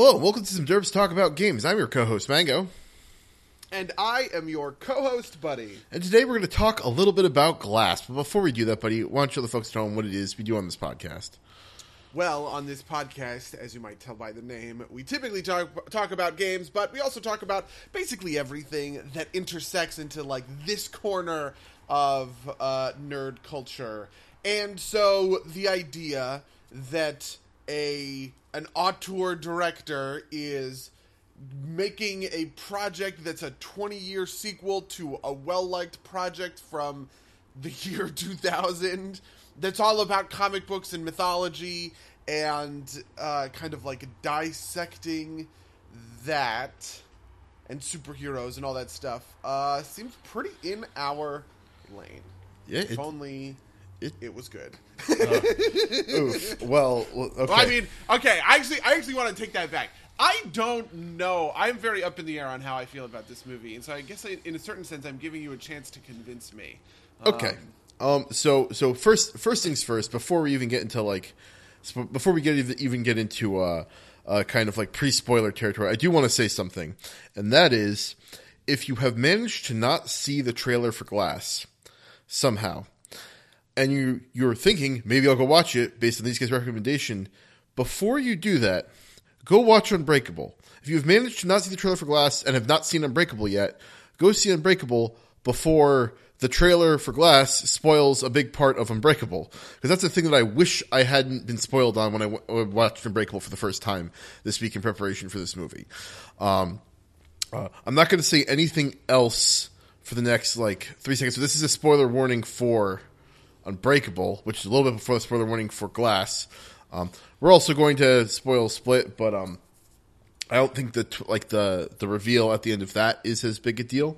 Hello, welcome to some Derbs Talk About Games. I'm your co-host Mango, And I am your co host, buddy. and today we're going to talk a little bit about Glass. But before we do that, buddy, why don't you let the folks at home what it is we do on this podcast? Well, on this podcast, as you might tell by the name, we typically talk talk about games, but we also talk about basically everything that intersects into like this corner of uh, nerd culture. And so the idea that a an auteur director is making a project that's a 20 year sequel to a well liked project from the year 2000 that's all about comic books and mythology and uh, kind of like dissecting that and superheroes and all that stuff uh, seems pretty in our lane. Yeah, If it- only it- it, was good. Oof. Well, okay. Well, I mean, okay. I actually, I actually want to take that back. I don't know. I'm very up in the air on how I feel about this movie, and so I guess, I, in a certain sense, I'm giving you a chance to convince me. Okay. Um. So so first first things first. Before we even get into like, before we get even- even get into uh, uh kind of like pre spoiler territory, I do want to say something, and that is, if you have managed to not see the trailer for Glass somehow, and you you're thinking maybe I'll go watch it based on these guys' recommendation, before you do that, go watch Unbreakable. If you've managed to not see the trailer for Glass and have not seen Unbreakable yet, go see Unbreakable before the trailer for Glass spoils a big part of Unbreakable. Because that's the thing that I wish I hadn't been spoiled on when I w- watched Unbreakable for the first time this week in preparation for this movie. Um, uh, I'm not going to say anything else for the next like three seconds. So this is a spoiler warning for Unbreakable, which is a little bit before the spoiler warning for Glass. Um, we're also going to spoil Split, but um, I don't think that like the the reveal at the end of that is as big a deal.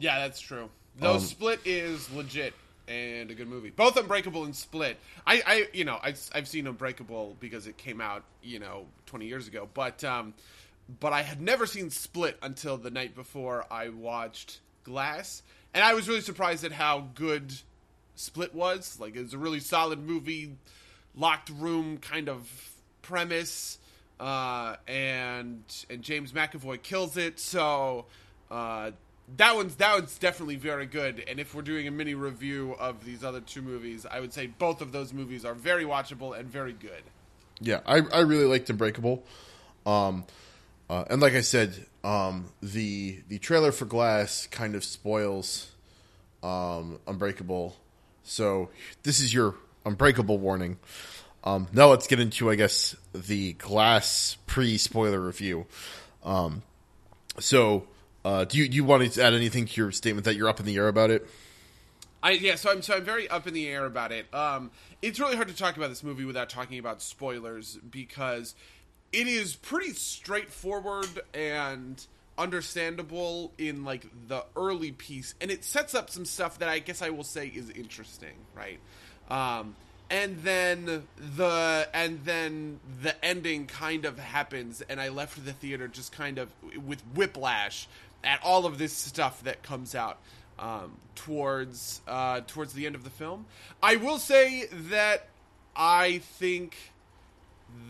Yeah, that's true. Though Um, Split is legit and a good movie. Both Unbreakable and Split. I, I you know, I, I've seen Unbreakable because it came out, you know, 20 years ago. But, um, but I had never seen Split until the night before I watched Glass, and I was really surprised at how good Split was. Like, it's a really solid movie, locked room kind of premise, uh, and and James McAvoy kills it. So uh, that one's that one's definitely very good. And if we're doing a mini review of these other two movies, I would say both of those movies are very watchable and very good. Yeah, I, I really liked Unbreakable. Um, uh, and like I said, um, the the trailer for Glass kind of spoils um, Unbreakable. So this is your Unbreakable warning. Um, now let's get into, I guess, the Glass pre spoiler review. Um, so, uh, do you do you want to add anything to your statement that you're up in the air about it? I yeah, so I'm so I'm very up in the air about it. Um, it's really hard to talk about this movie without talking about spoilers because it is pretty straightforward and understandable in like the early piece, and it sets up some stuff that I guess I will say is interesting, right? Um, and then the and then the ending kind of happens, and I left the theater just kind of with whiplash at all of this stuff that comes out um, towards uh, towards the end of the film. I will say that I think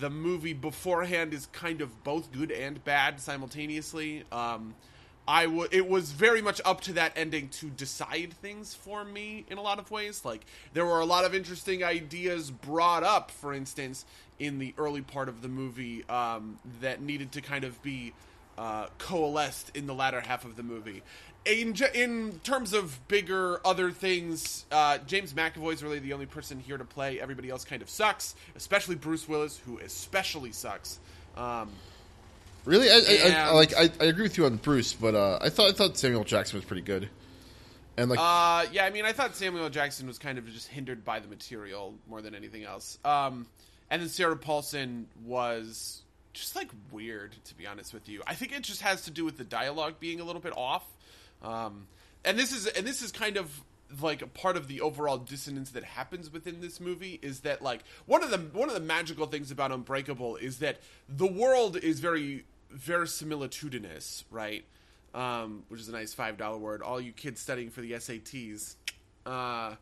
the movie beforehand is kind of both good and bad simultaneously. Um, I w- it was very much up to that ending to decide things for me in a lot of ways. Like there were a lot of interesting ideas brought up, for instance, in the early part of the movie um, that needed to kind of be uh, coalesced in the latter half of the movie. In, in terms of bigger other things, uh, James McAvoy is really the only person here to play. Everybody else kind of sucks, especially Bruce Willis, who especially sucks. Um, Really, I, I, I, like I, I agree with you on Bruce, but uh, I thought I thought Samuel Jackson was pretty good, and like Uh, yeah, I mean, I thought Samuel Jackson was kind of just hindered by the material more than anything else. Um, and then Sarah Paulson was just like weird, to be honest with you. I think it just has to do with the dialogue being a little bit off. Um, and this is and this is kind of like a part of the overall dissonance that happens within this movie is that like one of the one of the magical things about Unbreakable is that the world is very verisimilitudinous, right? Um, which is a nice five dollar word. All you kids studying for the SATs, uh,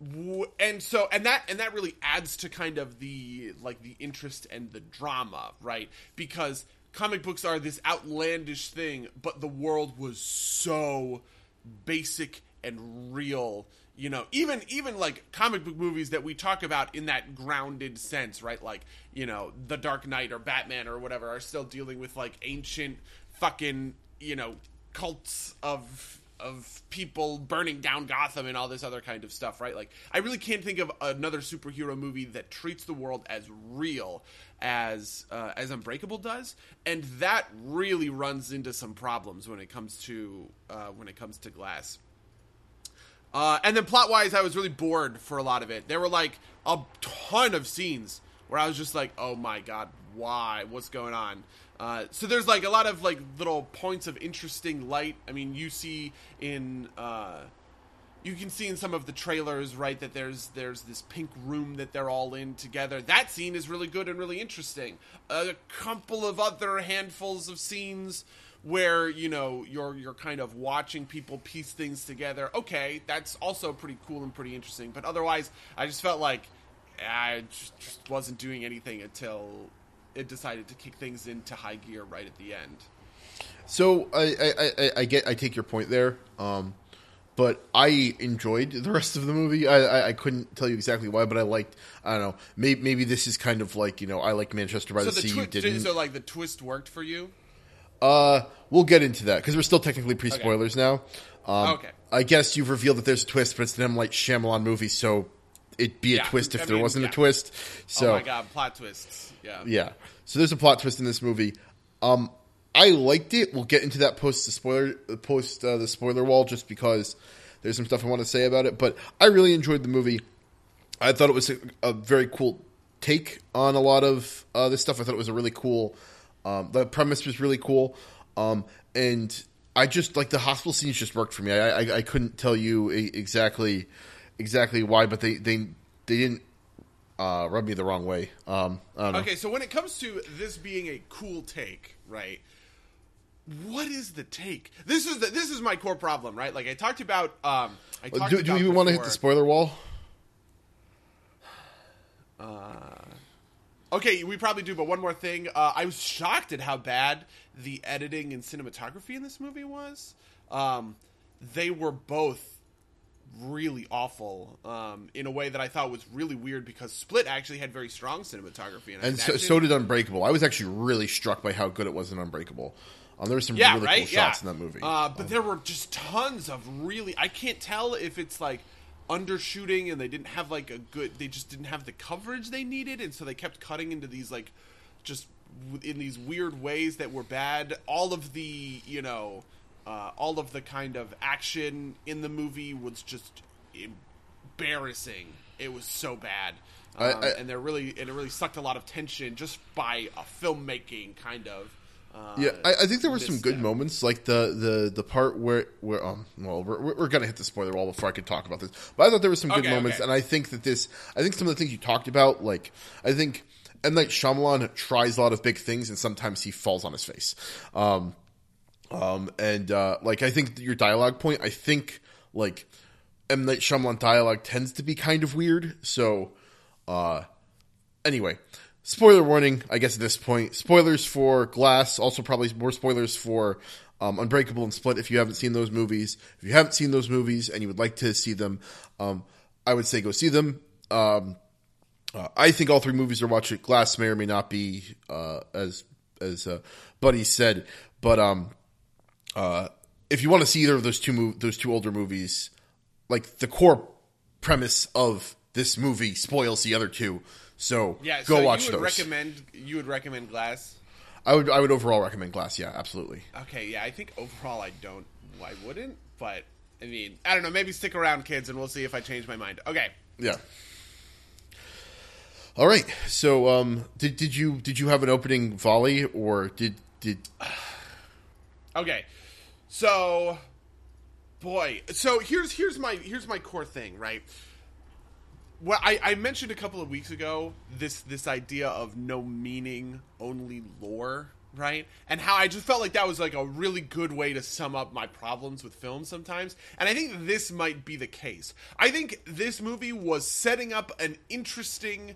w- and so and that and that really adds to kind of the like the interest and the drama, right? Because comic books are this outlandish thing, but the world was so basic and real you know. Even even like comic book movies that we talk about in that grounded sense right? Like you know the dark knight or batman or whatever are still dealing with like ancient fucking you know cults of of people burning down gotham and all this other kind of stuff right? Like i really can't think of another superhero movie that treats the world as real as uh, as unbreakable does and that really runs into some problems when it comes to uh, when it comes to glass uh, and then plot wise, I was really bored for a lot of it. There were like a ton of scenes where I was just like, "Oh my god, why? What's going on?" Uh, so there's like a lot of like little points of interesting light. I mean, you see in uh, you can see in some of the trailers, right, that there's there's this pink room that they're all in together. That scene is really good and really interesting. A couple of other handfuls of scenes where you know you're you're kind of watching people piece things together. Okay, that's also pretty cool and pretty interesting. But otherwise, I just felt like I just wasn't doing anything until it decided to kick things into high gear right at the end. So I, I, I, I get I take your point there, um, but I enjoyed the rest of the movie. I, I, I, couldn't tell you exactly why, but I liked. I don't know. Maybe maybe this is kind of like you know I like Manchester by so the, the Sea. Twi- you didn't. So like the twist worked for you. Uh, we'll get into that because we're still technically pre spoilers okay. now. Um, okay. I guess you've revealed that there's a twist, but it's an M. Night Shyamalan movie, so it'd be a twist if I there mean, wasn't yeah. a twist. So oh my god, plot twists. Yeah. yeah. So there's a plot twist in this movie. Um, I liked it. We'll get into that post the spoiler post uh, the spoiler wall just because there's some stuff I want to say about it. But I really enjoyed the movie. I thought it was a, a very cool take on a lot of uh, this stuff. I thought it was a really cool. Um, the premise was really cool, um, and I just like the hospital scenes just worked for me. I I, I couldn't tell you exactly exactly why, but they they they didn't uh, rub me the wrong way. Um. Okay, so when it comes to this being a cool take, right? What is the take? This is the, this is my core problem, right? Like I talked about. Um, I talked Do, do you want to hit the spoiler wall? Okay, we probably do, but one more thing. Uh, I was shocked at how bad the editing and cinematography in this movie was. Um, they were both really awful um, in a way that I thought was really weird because Split actually had very strong cinematography. And, And so, so did Unbreakable. I was actually really struck by how good it was in Unbreakable. Um, there were some yeah, really right? cool shots yeah. in that movie. Uh, but there were just tons of really. I can't tell if it's like undershooting and they didn't have like a good. They just didn't have the coverage they needed, and so they kept cutting into these like just in these weird ways that were bad. All of the you know, uh, all of the kind of action in the movie was just embarrassing. It was so bad. I- Um, I- and they're really and it really sucked a lot of tension just by a filmmaking kind of uh, yeah, I, I think there were some good moments, like the the the part where where um well we're, we're- gonna hit the spoiler wall before I can talk about this, but I thought there were some good moments, okay. and I think that this I think some of the things you talked about, like I think and like Shyamalan tries a lot of big things, and sometimes he falls on his face. Um, um, and uh, like I think your dialogue point, I think like M Night Shyamalan dialogue tends to be kind of weird, so uh, anyway, spoiler warning. I guess at this point, spoilers for Glass. Also, probably more spoilers for um, Unbreakable and Split. If you haven't seen those movies, if you haven't seen those movies and you would like to see them, um, I would say go see them. Um, uh, I think all three movies are watching. Glass may or may not be uh, as as uh, Buddy said, but um, uh, if you want to see either of those two mov- those two older movies, like the core premise of this movie spoils the other two. So Yeah, go so watch you would those. recommend you would recommend Glass. I would I would overall recommend Glass. Yeah, absolutely. Okay, yeah, I think overall I don't, I wouldn't, but I mean, I don't know. Maybe stick around, kids, and we'll see if I change my mind. Okay, Yeah. All right. So, um, did did you did you have an opening volley or did did okay. So, boy, so here's here's my here's my core thing, right? Well, I, I mentioned a couple of weeks ago this this idea of no meaning, only lore, right? And how I just felt like that was like a really good way to sum up my problems with films sometimes. And I think this might be the case. I think this movie was setting up an interesting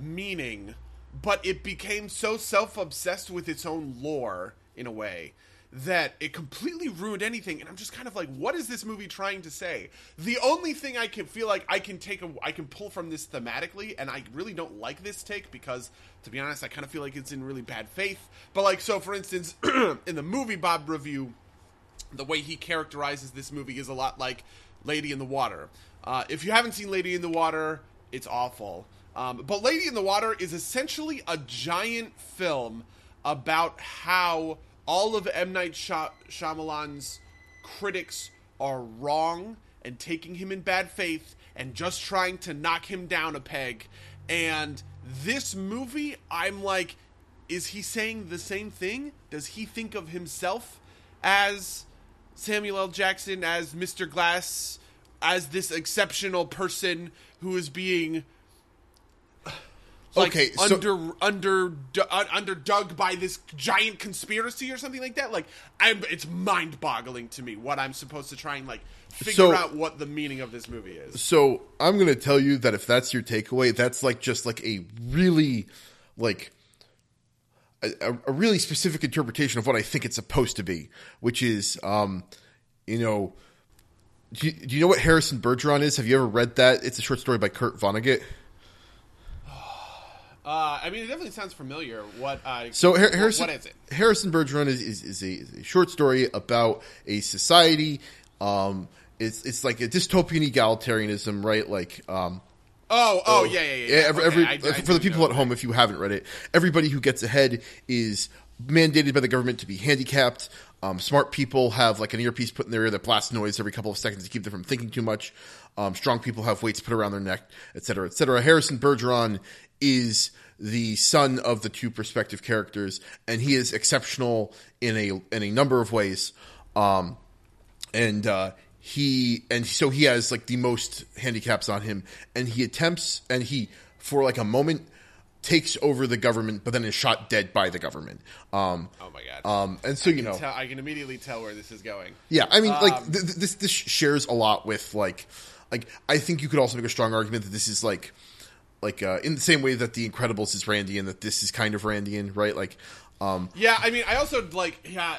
meaning, but it became so self-obsessed with its own lore in a way that it completely ruined anything and i'm just kind of like what is this movie trying to say? The only thing i can feel like i can take a i can pull from this thematically and i really don't like this take because to be honest i kind of feel like it's in really bad faith. But like so for instance in the MovieBob review the way he characterizes this movie is a lot like lady in the water. Uh, if you haven't seen lady in the water it's awful. Um, but lady in the water is essentially a giant film about how all of M Night Shy- Shyamalan's critics are wrong and taking him in bad faith and just trying to knock him down a peg. And this movie, I'm like, is he saying the same thing? Does he think of himself as Samuel L. Jackson, as Mr. Glass, as this exceptional person who is being like Okay, so- under under uh, under dug by this giant conspiracy or something like that. Like, I'm, it's mind boggling to me what I'm supposed to try and like figure So- out what the meaning of this movie is. So I'm going to tell you that if that's your takeaway, that's like just like a really like a, a- a really specific interpretation of what I think it's supposed to be, which is, um, you know, do you, do you know what Harrison Bergeron is? Have you ever read that? It's a short story by Kurt Vonnegut. Uh, I mean, it definitely sounds familiar. What? Uh, So Har- Harrison, what is it? Harrison Bergeron is, is, is, a, is a short story about a society. Um, it's it's like a dystopian egalitarianism, right? Like, um, Oh, oh, yeah, yeah, yeah. every, Okay, every- I- I for do the people at home, if you haven't read it, everybody who gets ahead is mandated by the government to be handicapped. Um, smart people have like an earpiece put in their ear that blasts noise every couple of seconds to keep them from thinking too much. Um, strong people have weights put around their neck, et cetera, et cetera. Harrison Bergeron is the son of the two perspective characters, and he is exceptional in a in a number of ways. Um, and uh, he and so he has like the most handicaps on him, and he attempts and he for like a moment takes over the government, but then is shot dead by the government. Um, Oh my god. um, and so you know, Tell- I can immediately tell where this is going. yeah, I mean, like Um, th- th- this this shares a lot with like like I think you could also make a strong argument that this is like like uh, in the same way that The Incredibles is Randian, that this is kind of Randian, right? Like, um, Yeah, I mean, I also like. Yeah,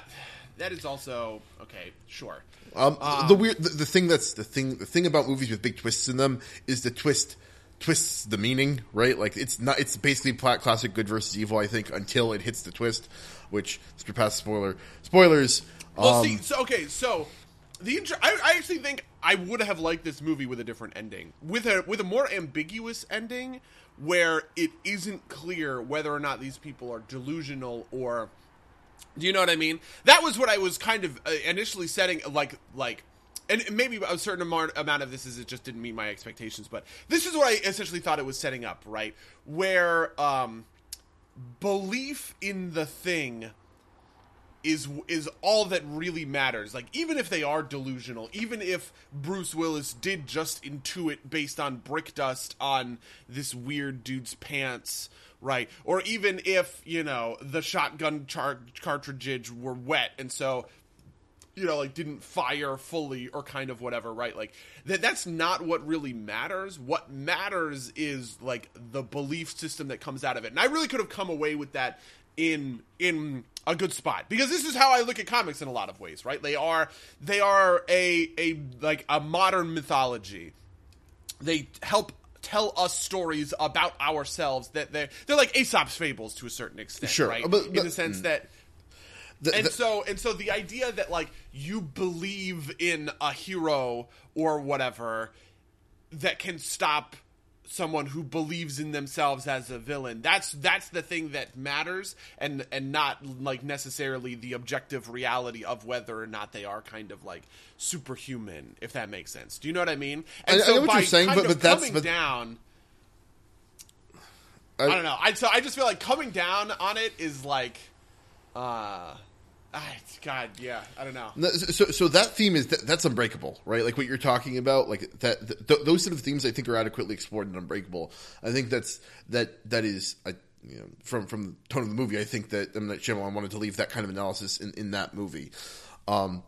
that is also okay. Sure. Um, the weird, the, the thing that's the thing, the thing about movies with big twists in them is the twist twists the meaning, right? Like it's not, it's basically classic good versus evil. I think until it hits the twist, which past spoiler spoilers. Well, um, see, so okay, so the I, I actually think I would have liked this movie with a different ending, with a with a more ambiguous ending, where it isn't clear whether or not these people are delusional or. Do you know what I mean? That was what I was kind of uh, initially setting, like like. And maybe a certain amount, amount of this is it just didn't meet my expectations, but this is what I essentially thought it was setting up, right? Where um, belief in the thing is is all that really matters. Like even if they are delusional, even if Bruce Willis did just intuit based on brick dust on this weird dude's pants, right? Or even if, you know, the shotgun cartridge were wet and so you know, like didn't fire fully or kind of whatever, right? Like that that's not what really matters. What matters is like the belief system that comes out of it. And I really could have come away with that in in a good spot because this is how I look at comics in a lot of ways, right? They are they are a a like a modern mythology. They help tell us stories about ourselves that they're they're like Aesop's fables to a certain extent, Sure, right? but- in the sense mm. that the- and the- so and so the idea that like you believe in a hero or whatever that can stop someone who believes in themselves as a villain. That's that's the thing that matters and and not like necessarily the objective reality of whether or not they are kind of like superhuman if that makes sense. Do you know what i mean? And I- I know what by you're saying, but- but that's- coming but- down I- I don't know. I so I just feel like coming down on it is like, uh, God, yeah, I don't know. So, so that theme is that, that's unbreakable, right? Like what you're talking about, like that. Th- th- those sort of themes, I think, are adequately explored in Unbreakable. I think that's that that is you know, from from the tone of the movie, I think that I'm M Night Shyamalan wanted to leave that kind of analysis in, in that movie. Um,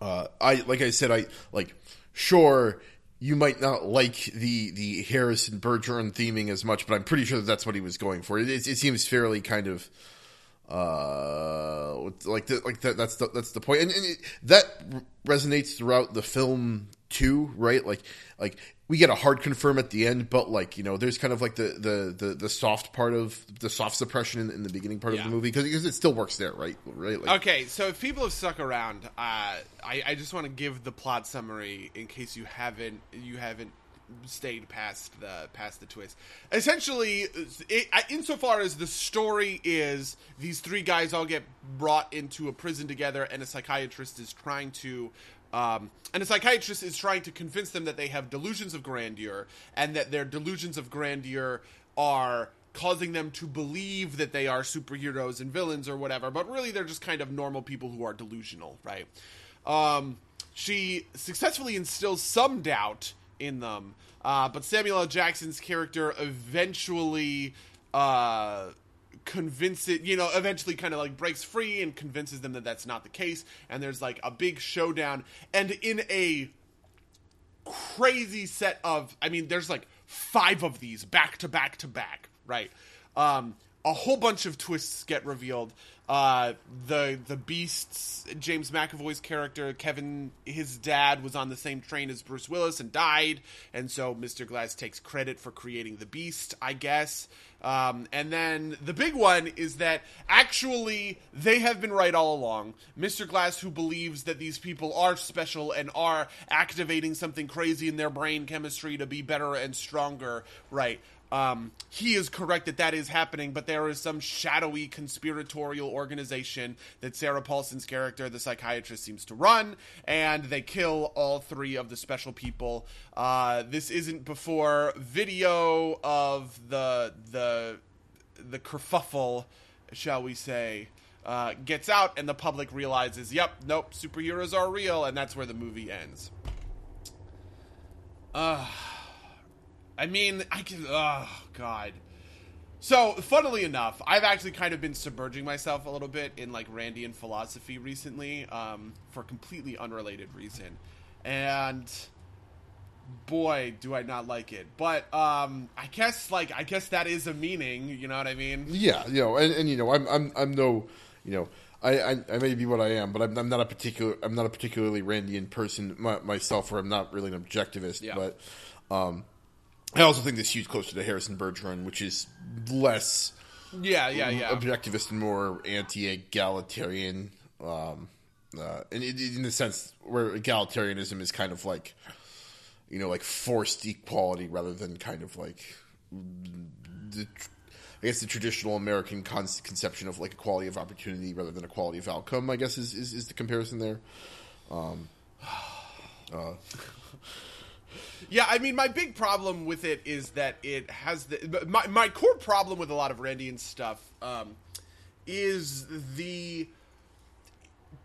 uh, I like I said, I like sure you might not like the the Harrison Bergeron theming as much, but I'm pretty sure that that's what he was going for. It, it, it seems fairly kind of uh like the, like that that's the that's the point. And, and it, that resonates throughout the film too right? Like like we get a hard confirm at the end but like you know there's kind of like the the the, the soft part of the soft suppression in, in the beginning part Yeah. of the movie because it still works there right? Right like, Okay, so if people have stuck around, uh, I, I just want to give the plot summary in case you haven't you haven't stayed past the past the twist. Essentially, it, insofar as the story is, these three guys all get brought into a prison together, and a psychiatrist is trying to. Um, and a psychiatrist is trying to convince them that they have delusions of grandeur, and that their delusions of grandeur are causing them to believe that they are superheroes and villains or whatever, but really they're just kind of normal people who are delusional, right? Um, she successfully instills some doubt in them, uh, but Samuel L. Jackson's character eventually uh, convinces, you know, eventually kind of like breaks free and convinces them that that's not the case, and there's like a big showdown, and in a crazy set of I mean there's like five of these back to back to back, right? Um a whole bunch of twists get revealed. Uh the the beasts James McAvoy's character, Kevin his dad was on the same train as Bruce Willis and died, and so Mr. Glass takes credit for creating the beast, I guess. Um, and then the big one is that actually they have been right all along. Mr. Glass, who believes that these people are special and are activating something crazy in their brain chemistry to be better and stronger, right? Um, he is correct that that is happening, but there is some shadowy conspiratorial organization that Sarah Paulson's character, the psychiatrist, seems to run, and they kill all three of the special people. Uh, this isn't before video of the the the kerfuffle, shall we say, uh, gets out, and the public realizes, yep, nope, superheroes are real, and that's where the movie ends. Uh, I mean, I can. Oh God. So, funnily enough, I've actually kind of been submerging myself a little bit in like Randian philosophy recently, um, for a completely unrelated reason, and boy, do I not like it. But um, I guess like I guess that is a meaning. You know what I mean? Yeah, you know, and, and you know, I'm I'm I'm no, you know, I, I, I may be what I am, but I'm, I'm not a particular I'm not a particularly Randian person my, myself, or I'm not really an objectivist. Yeah. But um, I also think this huge closer to Harrison Bergeron, which is less Yeah, yeah, yeah. objectivist and more anti-egalitarian. Um, uh, and it, in the sense where egalitarianism is kind of like, you know, like forced equality rather than kind of like the, I guess the traditional American con- conception of like equality of opportunity rather than equality of outcome. I guess is is, is the comparison there. Yeah, I mean, my big problem with it is that it has the my my core problem with a lot of Randian stuff um, is the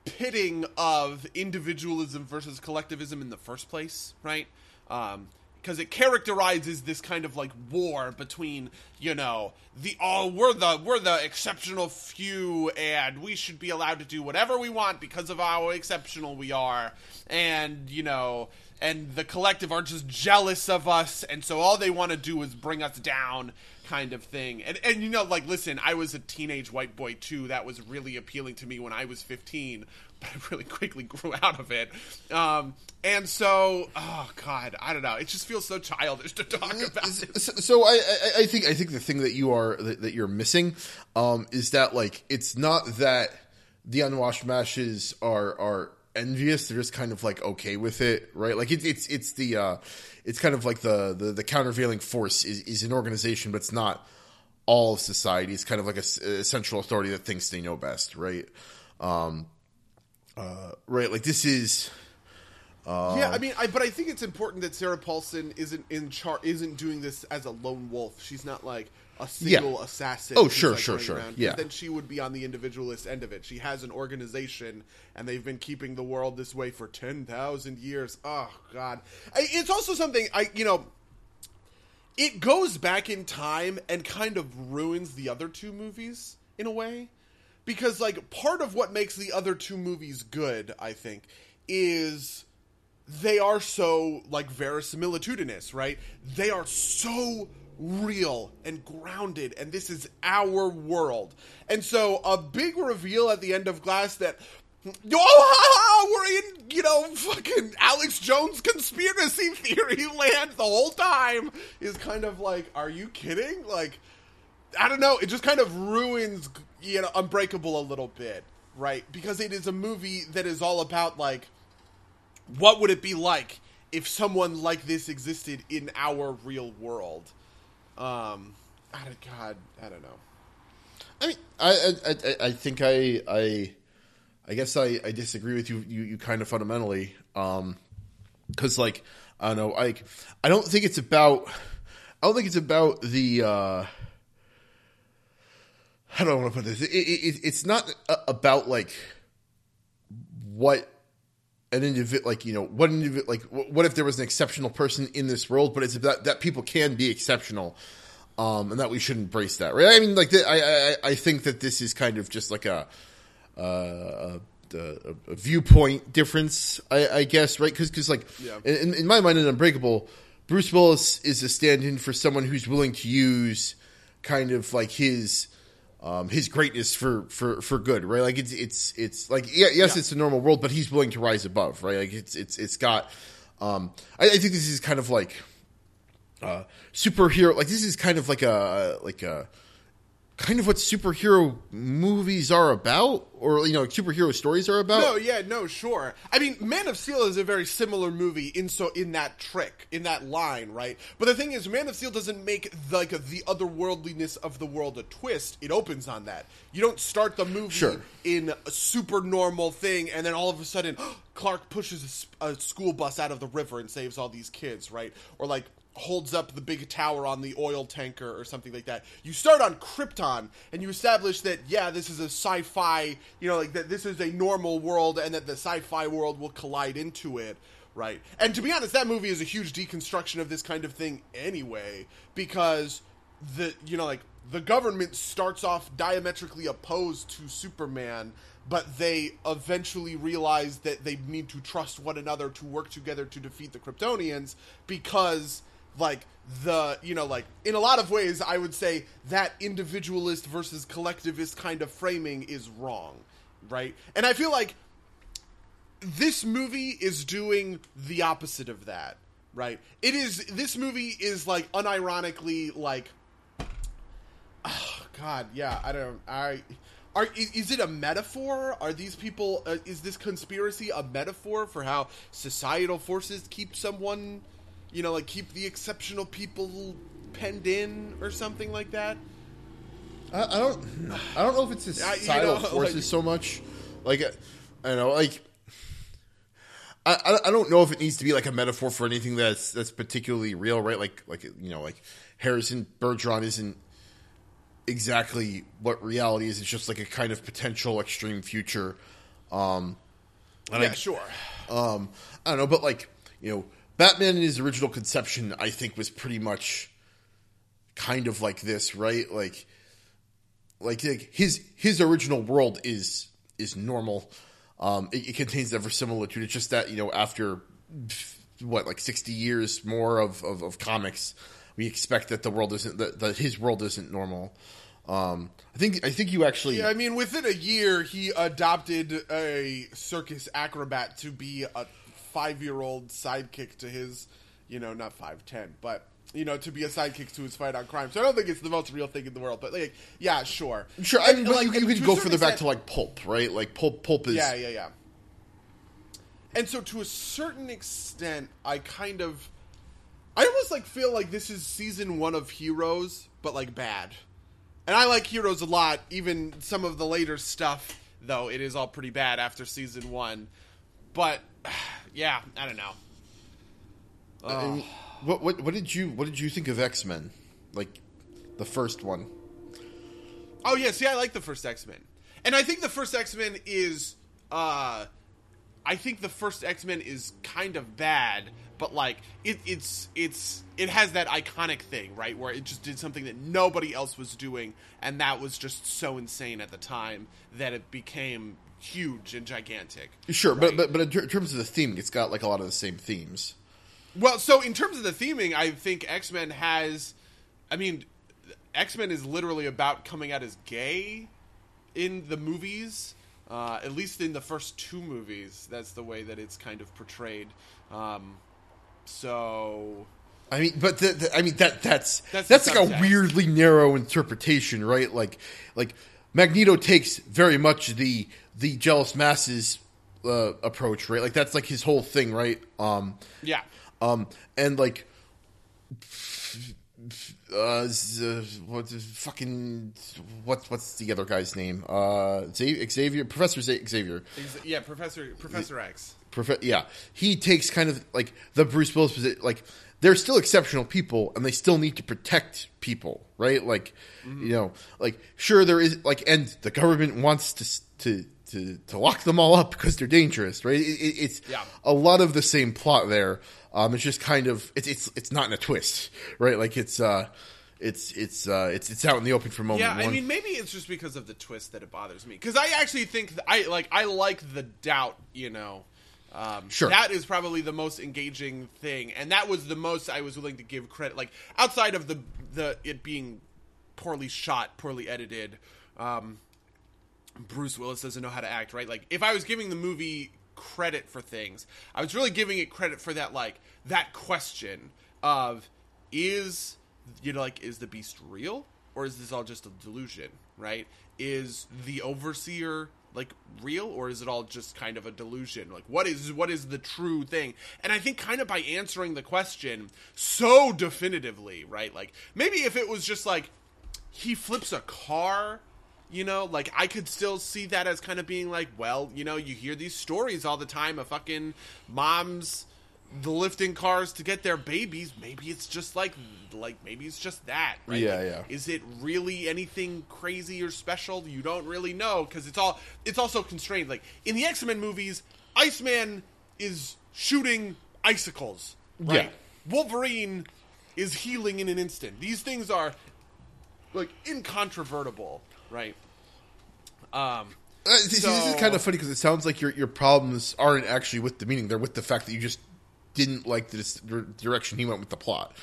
pitting of individualism versus collectivism in the first place, right? Um, because it characterizes this kind of like war between you know the oh we're the we're the exceptional few and we should be allowed to do whatever we want because of how exceptional we are and you know and the collective are just jealous of us and so all they want to do is bring us down kind of thing. And and you know like listen i was a teenage white boy too that was really appealing to me when i was 15 but i really quickly grew out of it. Um and so oh god i don't know it just feels so childish to talk about it. so, so I, I, I think I think the thing that you are that, that you're missing um, is that like it's not that the unwashed mashes are are envious; they're just kind of like okay with it, right? Like it's it's it's the uh, it's kind of like the the, the countervailing force is, is an organization, but it's not all of society. It's kind of like a central authority that thinks they know best, right? Um, uh, right, like this is. uh, yeah, I mean, I, but I think it's important that Sarah Paulson isn't in char isn't doing this as a lone wolf. She's not like a single assassin. Oh, sure, like, sure, sure. around. Yeah. then she would be on the individualist end of it. She has an organization, and they've been keeping the world this way for ten thousand years. Oh God, I, it's also something I you know. it goes back in time and kind of ruins the other two movies in a way because like part of what makes the other two movies good i think is they are so like verisimilitudinous right they are so real and grounded and this is our world and so a big reveal at the end of glass that oh, we're in, you know, fucking Alex Jones conspiracy theory land the whole time is kind of like, are you kidding? Like, I don't know. It just kind of ruins, you know, Unbreakable a little bit, right? Because it is a movie that is all about, like, what would it be like if someone like this existed in our real world? Um, I don't, God, I don't know. I mean, I, I, I, I think I, I, I guess I, I disagree with you, you, you kind of fundamentally. Um, cause like, I don't know, like, I don't think it's about, I don't think it's about the, uh, I want to put this? It, it, it's not about like what an individual, like you know, what individual, like what if there was an exceptional person in this world, but it's about that people can be exceptional, um, and that we should embrace that, right? I mean, like the, I, I I think that this is kind of just like a uh, a, a, viewpoint difference, I, I guess, right? Because because like yeah. in, in my mind, in Unbreakable, Bruce Willis is a stand-in for someone who's willing to use kind of like his um, his greatness for, for, for good, right? Like it's it's it's like yeah, yes, yeah. it's a normal world, but he's willing to rise above, right? Like it's it's it's got. Um, I, I think this is kind of like uh, superhero. Like this is kind of like a like a kind of what superhero movies are about, or you know, superhero stories are about. No, yeah, no, sure. I mean, Man of Steel is a very similar movie in so in that trick, in that line, right? But the thing is, Man of Steel doesn't make like the otherworldliness of the world a twist. It opens on that. You don't start the movie sure. in a super normal thing, and then all of a sudden, Clark pushes a, a school bus out of the river and saves all these kids, right? Or like holds up the big tower on the oil tanker or something like that. You start on Krypton and you establish that yeah, this is a sci-fi, you know, like that this is a normal world and that the sci-fi world will collide into it, right? And to be honest, that movie is a huge deconstruction of this kind of thing anyway because the you know like the government starts off diametrically opposed to Superman but they eventually realize that they need to trust one another to work together to defeat the Kryptonians because like the you know like in a lot of ways i would say that individualist versus collectivist kind of framing is wrong right? And i feel like this movie is doing the opposite of that right? It is this movie is like unironically like oh god yeah i don't i are is it a metaphor? Are these people uh, is this conspiracy a metaphor for how societal forces keep someone you know, like keep the exceptional people penned in or something like that. I, I don't, I don't know if it's societal you know, forces like, so much. Like, I know, like, I, I don't know if it needs to be like a metaphor for anything that's that's particularly real, right? Like, like you know, like Harrison Bergeron isn't exactly what reality is. It's just like a kind of potential extreme future. Um, yeah, I, sure. Um, I don't know, but like you know Batman in his original conception, I think, was pretty much kind of like this, right? Like, like, like his his original world is is normal. Um, it, it contains that verisimilitude. It's just that you know after what like sixty years more of, of, of comics, we expect that the world isn't that, that his world isn't normal. Um, I think I think you actually. Yeah, I mean, within a year, he adopted a circus acrobat to be a five year old sidekick to his, you know, not five ten, but you know, to be a sidekick to his fight on crime. So I don't think it's the most real thing in the world, but like, yeah, sure, sure. I mean, but like, you, you could go further extent, back to like Pulp, right? Like Pulp, Pulp is yeah, yeah, yeah. And so, to a certain extent, I kind of, I almost like feel like this is season one of Heroes, but like bad. And I like Heroes a lot. Even some of the later stuff, though, it is all pretty bad after season one. But yeah, I don't know. Uh, what what what did you what did you think of X Men, like the first one? Oh yeah, see, I like the first X Men, and I think the first X Men is uh I think the first X Men is kind of bad, but like it, it's it's it has that iconic thing, right, where it just did something that nobody else was doing, and that was just so insane at the time that it became huge and gigantic. Sure, right? but but but in terms of the theme, it's got like a lot of the same themes. Well, so in terms of the theming, I think X Men has. I mean, X Men is literally about coming out as gay in the movies. Uh, at least in the first two movies, that's the way that it's kind of portrayed. Um, so I mean, but the, the, I mean that that's That's that's, like a weirdly narrow interpretation, right? Like like Magneto takes very much the the jealous masses uh, approach, right? Like that's like his whole thing, right? Um, yeah, um, and like. Uh, what fucking what? What's the other guy's name? Uh, Xavier, Xavier Professor Xavier. Yeah, Professor Professor X. Profe- yeah, he takes kind of like the Bruce Willis position. Like they're still exceptional people, and they still need to protect people, right? Like you know, like sure there is like, and the government wants to to to, to lock them all up because they're dangerous, right? It, it, it's Yeah. a lot of the same plot there. Um, it's just kind of it's it's it's not in a twist, right? Like it's uh, it's it's uh, it's it's out in the open for a moment Yeah, I mean, maybe it's just because of the twist that it bothers me. Because I actually think th- I like I like the doubt. You know, um, Sure. that is probably the most engaging thing, and that was the most I was willing to give credit. Like outside of the the it being poorly shot, poorly edited. Um, Bruce Willis doesn't know how to act, right? Like if I was giving the movie credit for things, I was really giving it credit for that like that question of is you know like is the beast real or is this all just a delusion, right? Is the overseer like real or is it all just kind of a delusion? Like what is what is the true thing? And I think kind of by answering the question so definitively, right? Like maybe if it was just like he flips a car you know like i could still see that as kind of being like well you know you hear these stories all the time of fucking moms the lifting cars to get their babies maybe it's just like like maybe it's just that right Yeah, yeah. is it really anything crazy or special you don't really know because it's all it's also constrained like in the x-men movies iceman is shooting icicles right Yeah. wolverine is healing in an instant these things are like incontrovertible, right? Um, Uh, this, this is kind of funny because it sounds like your your problems aren't actually with the meaning; they're with the fact that you just didn't like the direction he went with the plot.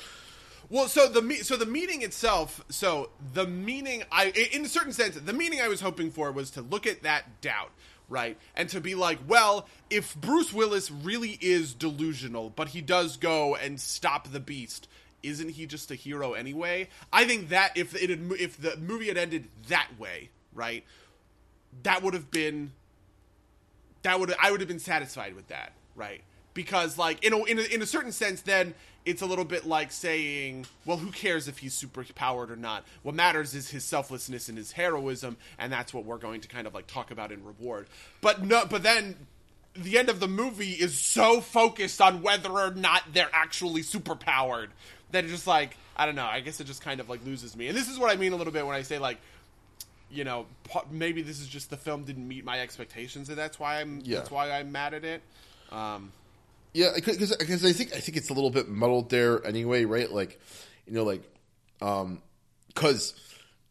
well, so the so the meaning itself, so the meaning I, in a certain sense, the meaning I was hoping for was to look at that doubt, right, and to be like, well, if Bruce Willis really is delusional, but he does go and stop the Beast. Isn't he just a hero anyway? I think that if it had, if the movie had ended that way, right, that would have been that would I would have been satisfied with that, right? Because like in a, in a in a certain sense, then it's a little bit like saying, well, who cares if he's super powered or not? What matters is his selflessness and his heroism, and that's what we're going to kind of like talk about in reward. But no, but then the end of the movie is so focused on whether or not they're actually super powered that it just like I don't know. I guess it just kind of like loses me. And this is what I mean a little bit when I say like you know, maybe this is just the film didn't meet my expectations, and that's why I'm Yeah. that's why I'm mad at it. Um, Yeah, because because I think I think it's a little bit muddled there anyway, right? Like, you know, like, um, because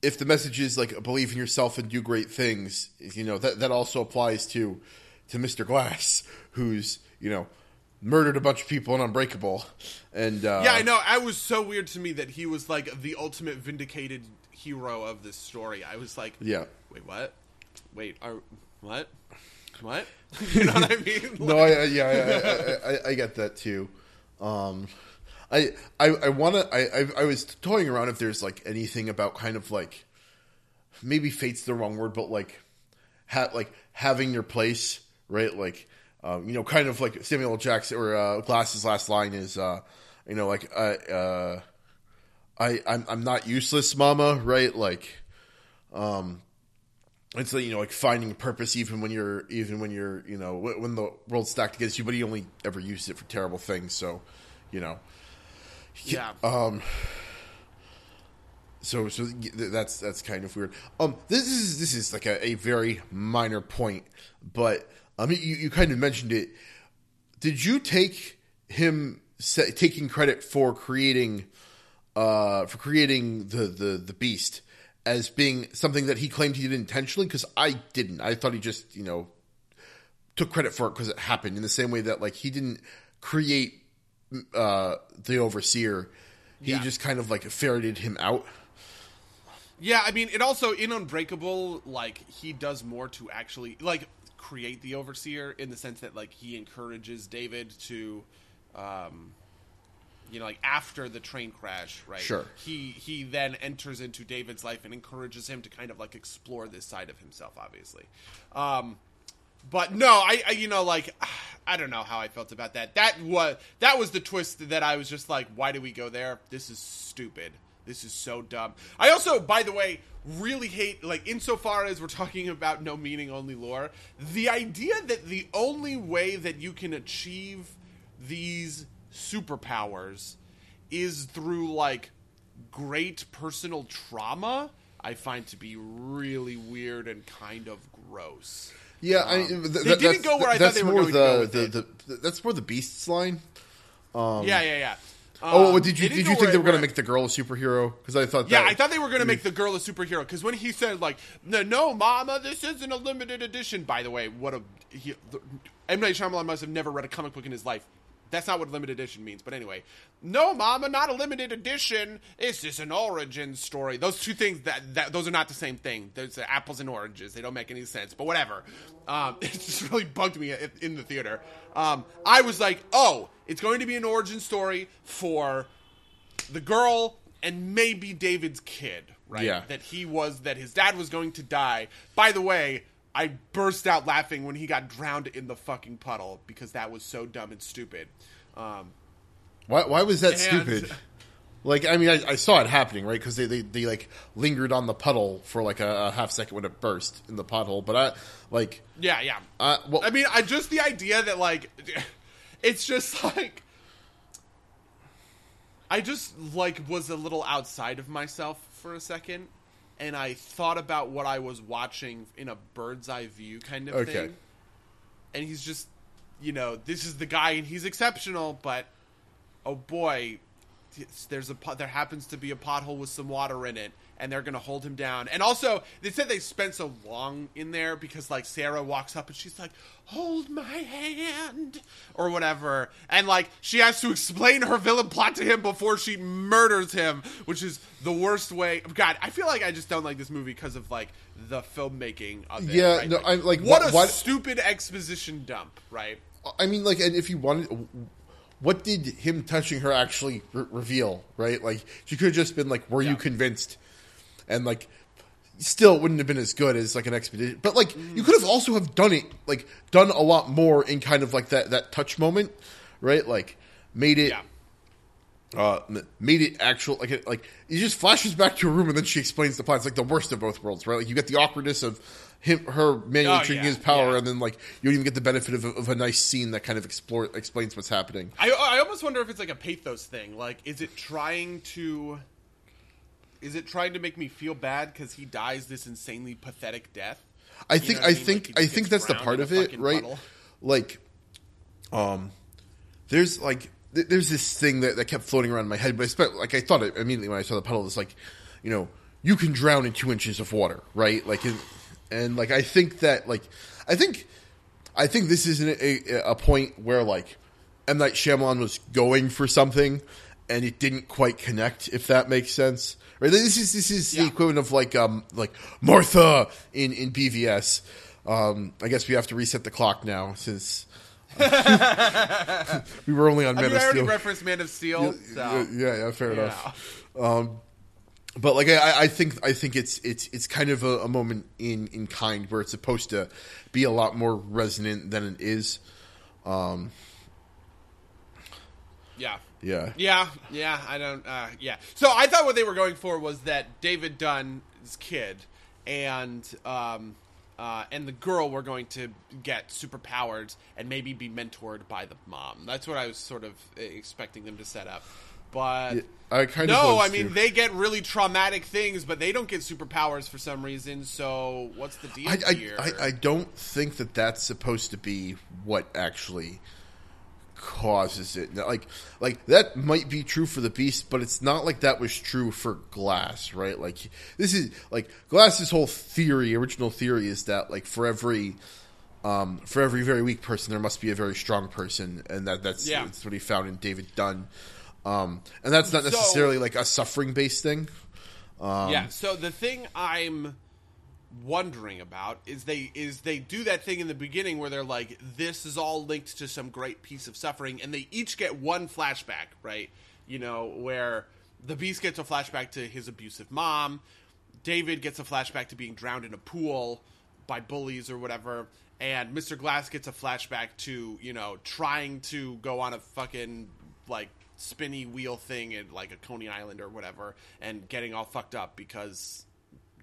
if the message is like believe in yourself and do great things, you know that that also applies to to Mister Glass, who's you know murdered a bunch of people in Unbreakable, and uh, yeah, I know. I was so weird to me that he was like the ultimate vindicated hero of this story. I was like, yeah. wait, what? Wait, are what? What? you know what I mean? No, I, yeah, I, I, I, get that too. Um, I I, I want to. I, I I was toying around if there's like anything about kind of like maybe fate's the wrong word, but like ha- like having your place, right? Like um, you know, kind of like Samuel. Jackson or uh, Glass's last line is, uh, you know, like uh, uh, I I'm I'm not useless, Mama, right? Like um, it's like you know like finding purpose even when you're even when you're you know when the world's stacked against you but he only ever used it for terrible things so you know yeah. um so so that's that's kind of weird um this is this is like a, a very minor point but I mean, you, you kind of mentioned it. Did you take him sa- taking credit for creating, uh, for creating the the the beast as being something that he claimed he did intentionally? Because I didn't. I thought he just you know took credit for it because it happened in the same way that like he didn't create uh, the overseer. He Yeah. just kind of like ferreted him out. Yeah, I mean, it also in Unbreakable, like he does more to actually like create the overseer in the sense that like he encourages David to, um, you know, like after the train crash, right? Sure. He he then enters into David's life and encourages him to kind of like explore this side of himself, obviously. Um, but no, I, I you know like I don't know how I felt about that. That was that was the twist that I was just like, why do we go there? This is stupid. This is so dumb. I also, by the way, really hate like insofar as we're talking about no meaning only lore, the idea that the only way that you can achieve these superpowers is through like great personal trauma. I find to be really weird and kind of gross. Yeah, I mean, th- Um, they th- didn't go where I thought they were going to go the, the, the, the that's more the beasts line. yeah, yeah, yeah. Oh, Um, did you did you think they were going to make the girl a superhero? Because I thought Yeah, that, I thought they were going to make the girl a superhero because when he said like, "No, no, Mama, this isn't a limited edition." By the way, what a he, the, M Night Shyamalan must have never read a comic book in his life. That's not what limited edition means. But anyway, no, Mama, not a limited edition. It's just an origin story. Those two things that, that those are not the same thing. There's apples and oranges. They don't make any sense. But whatever. Um, it just really bugged me in, in the theater. Um, I was like, oh, it's going to be an origin story for the girl and maybe David's kid, right? Yeah. That he was that his dad was going to die. By the way, I burst out laughing when he got drowned in the fucking puddle because that was so dumb and stupid. Um, Why, why was that And- stupid? Like, I mean, I, I saw it happening, right? Because they, they, they like lingered on the puddle for like a, a half second when it burst in the pothole. But I like, yeah, yeah. uh, well, I mean, I just the idea that like it's just like I just like was a little outside of myself for a second and I thought about what I was watching in a bird's eye view kind of Okay. thing. And he's just you know, this is the guy and he's exceptional, but oh boy, there's a there happens to be a pothole with some water in it and they're gonna hold him down and also they said they spent so long in there because like sarah walks up and she's like hold my hand or whatever and like she has to explain her villain plot to him before she murders him which is the worst way god i feel like i just don't like this movie because of like the filmmaking of it Yeah, right? no, I'm, like, what wh- a why- stupid exposition dump right I mean, like, and if you wanted, what did him touching her actually re- reveal? Right? Like, she could have just been like, "Were Yeah. you convinced?" And like, still wouldn't have been as good as like an expedition. But like, you could have also have done it, like, done a lot more in kind of like that that touch moment, right? Like, made it. yeah Uh, made it actual like it, like it just flashes back to a room and then she explains the plan. It's like the worst of both worlds, right? Like you get the awkwardness of him, her manually Oh, treating yeah, his power, yeah. and then like you don't even get the benefit of, a- of a nice scene that kind of explore explains what's happening. I, I almost wonder if it's like a pathos thing. Like, is it trying to. Is it trying to make me feel bad because he dies this insanely pathetic death? I You think know what I mean? think Like, I think that's the part of it, right? puddle. Like, um, there's like th- there's this thing that, that kept floating around in my head, but I spent, like I thought it immediately when I saw the puddle. It's like, you know, you can drown in two inches of water, right? Like, and, and like I think that like I think I think this is an, a a point where like M Night Shyamalan was going for something, and it didn't quite connect. If that makes sense, right? This is this is the equivalent of like um like Martha in in BVS. Um, I guess we have to reset the clock now since we were only on I Man mean, of I already Steel. referenced Man of Steel. So. yeah, yeah, yeah, fair Yeah. enough. Um, but like I, I think I think it's it's it's kind of a, a moment in in kind where it's supposed to be a lot more resonant than it is. Yeah. Yeah. Yeah, yeah, I don't. Uh, yeah, so I thought what they were going for was that David Dunn's kid and um, uh, and the girl were going to get superpowers and maybe be mentored by the mom. That's what I was sort of uh, expecting them to set up. but Yeah, I kind of no, was I mean too. they get really traumatic things, but they don't get superpowers for some reason. So what's the deal I, I, here? I, I don't think that that's supposed to be what actually causes it. Like, like that might be true for the Beast, but it's not like that was true for Glass, right? Like, this is like Glass's whole theory, original theory, is that like for every, um, for every very weak person, there must be a very strong person, and that that's, Yeah. that's what he found in David Dunn. Um, and that's not So- necessarily like a suffering based thing. Um, yeah. So the thing I'm wondering about is they is they do that thing in the beginning where they're like this is all linked to some great piece of suffering. And they each get one flashback right? You know where the beast gets a flashback to his abusive mom. David gets a flashback to being drowned in a pool by bullies or whatever. And mr glass gets a flashback to you know trying to go on a fucking like spinny wheel thing at like a coney island or whatever and getting all fucked up because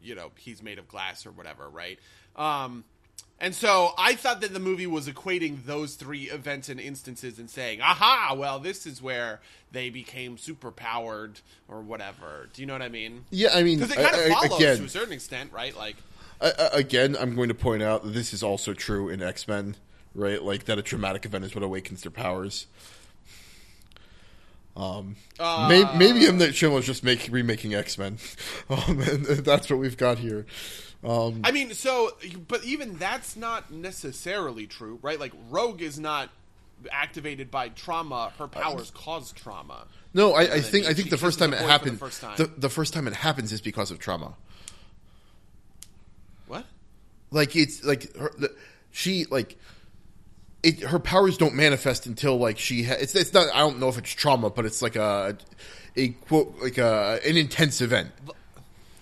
you know he's made of glass or whatever right um and so i thought that the movie was equating those three events and instances and saying aha well this is where they became super powered or whatever do you know what i mean Yeah, I mean, because it kind I- of follows again, to a certain extent right like I- I- again, I'm going to point out that this is also true in X Men, right? Like that a traumatic event is what awakens their powers. Um, Uh, maybe, maybe M Night Shyamalan's just make, remaking X Men, um, and that's what we've got here. Um, I mean, so, but even that's not necessarily true, right? Like, Rogue is not activated by trauma; her powers cause trauma. no, I, I think I think the first time it for the happened, first time. the, the first time it happens is because of trauma. What? Like it's like her, the, she like it. Her powers don't manifest until like she. Ha- it's it's not. I don't know if it's trauma, but it's like a a quote like a an intense event.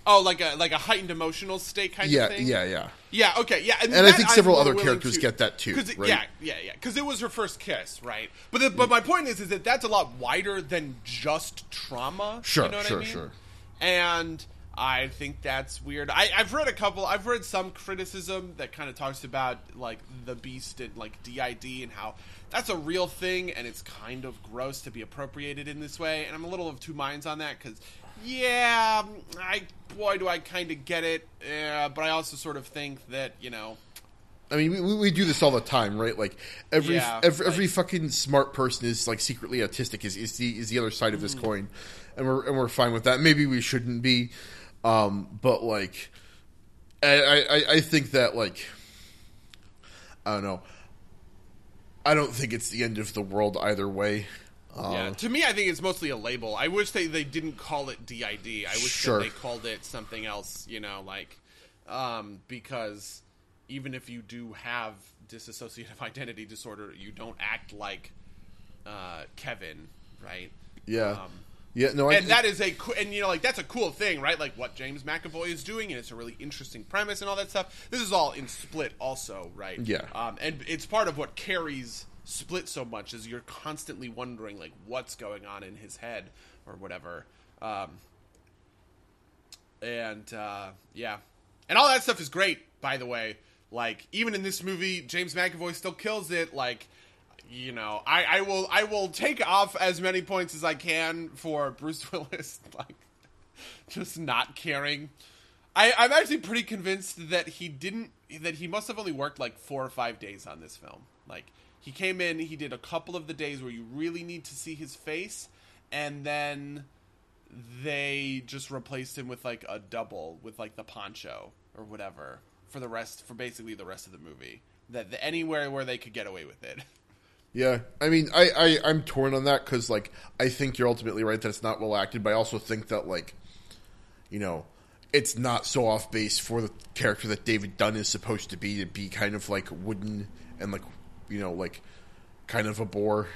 Oh, like a like a heightened emotional state kind Yeah, of thing. yeah, yeah. Yeah, okay, yeah, And I that think several other characters to- get that too, it- right? Yeah, yeah, yeah, because it was her first kiss, right? But the, but mm. my point is, is that that's a lot wider than just trauma. Sure, you know what sure, I mean? sure. And I think that's weird. I, I've read a couple. I've read some criticism that kind of talks about like the beast and like DID and how that's a real thing, and it's kind of gross to be appropriated in this way. And I'm a little of two minds on that because. Yeah, I boy do I kind of get it, uh, but I also sort of think that you know I mean, we, we do this all the time, right? Like every Yeah, every, every fucking smart person is like secretly autistic. Is is the is the other side of this coin, and we're and we're fine with that. Maybe we shouldn't be, um, but like, I, I I think that like, I don't know. I don't think it's the end of the world either way. Yeah, Um, to me, I think it's mostly a label. I wish they, they didn't call it DID. I wish Sure. that they called it something else. You know, like um, because even if you do have dissociative identity disorder, you don't act like uh, Kevin, right? yeah, Um, yeah. No, I and that is a and you know like that's a cool thing, right? Like what James McAvoy is doing, and it's a really interesting premise and all that stuff. This is all in Split, also, right? Yeah. Um, and it's part of what carries Split so much is you're constantly wondering like what's going on in his head or whatever. Um, and uh, yeah, and all that stuff is great. By the way, like even in this movie, James McAvoy still kills it. Like, you know, I, I will I will take off as many points as I can for Bruce Willis, like just not caring. I, I'm actually pretty convinced that he didn't that he must have only worked like four or five days on this film. Like he came in, he did a couple of the days where you really need to see his face, and then they just replaced him with like a double with like the poncho or whatever for the rest for basically the rest of the movie. That the, anywhere where they could get away with it. Yeah, I mean, I, I I'm torn on that because like I think you're ultimately right that it's not well acted, but I also think that like, you know, it's not so off base for the character that David Dunn is supposed to be to be kind of like wooden and like you know like kind of a bore.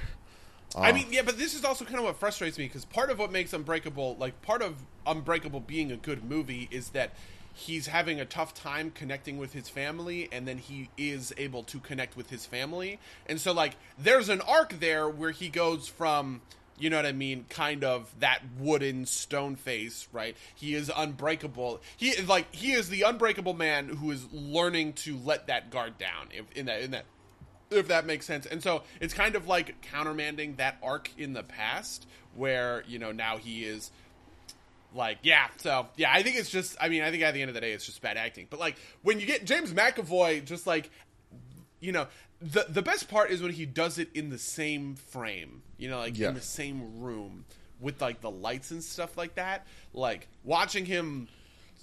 I uh, mean, yeah, but this is also kind of what frustrates me because part of what makes Unbreakable, like part of Unbreakable being a good movie, is that he's having a tough time connecting with his family, and then he is able to connect with his family, and so like there's an arc there where he goes from. You know what I mean? Kind of that wooden stone face, right? He is unbreakable. He like he is the unbreakable man who is learning to let that guard down if, in that in that if that makes sense. And so it's kind of like countermanding that arc in the past where, you know, now he is like, yeah, so yeah, I think it's just I mean, I think at the end of the day it's just bad acting. But like when you get James McAvoy just like you know, the the best part is when he does it in the same frame, you know, like Yeah. in the same room with like the lights and stuff like that. Like watching him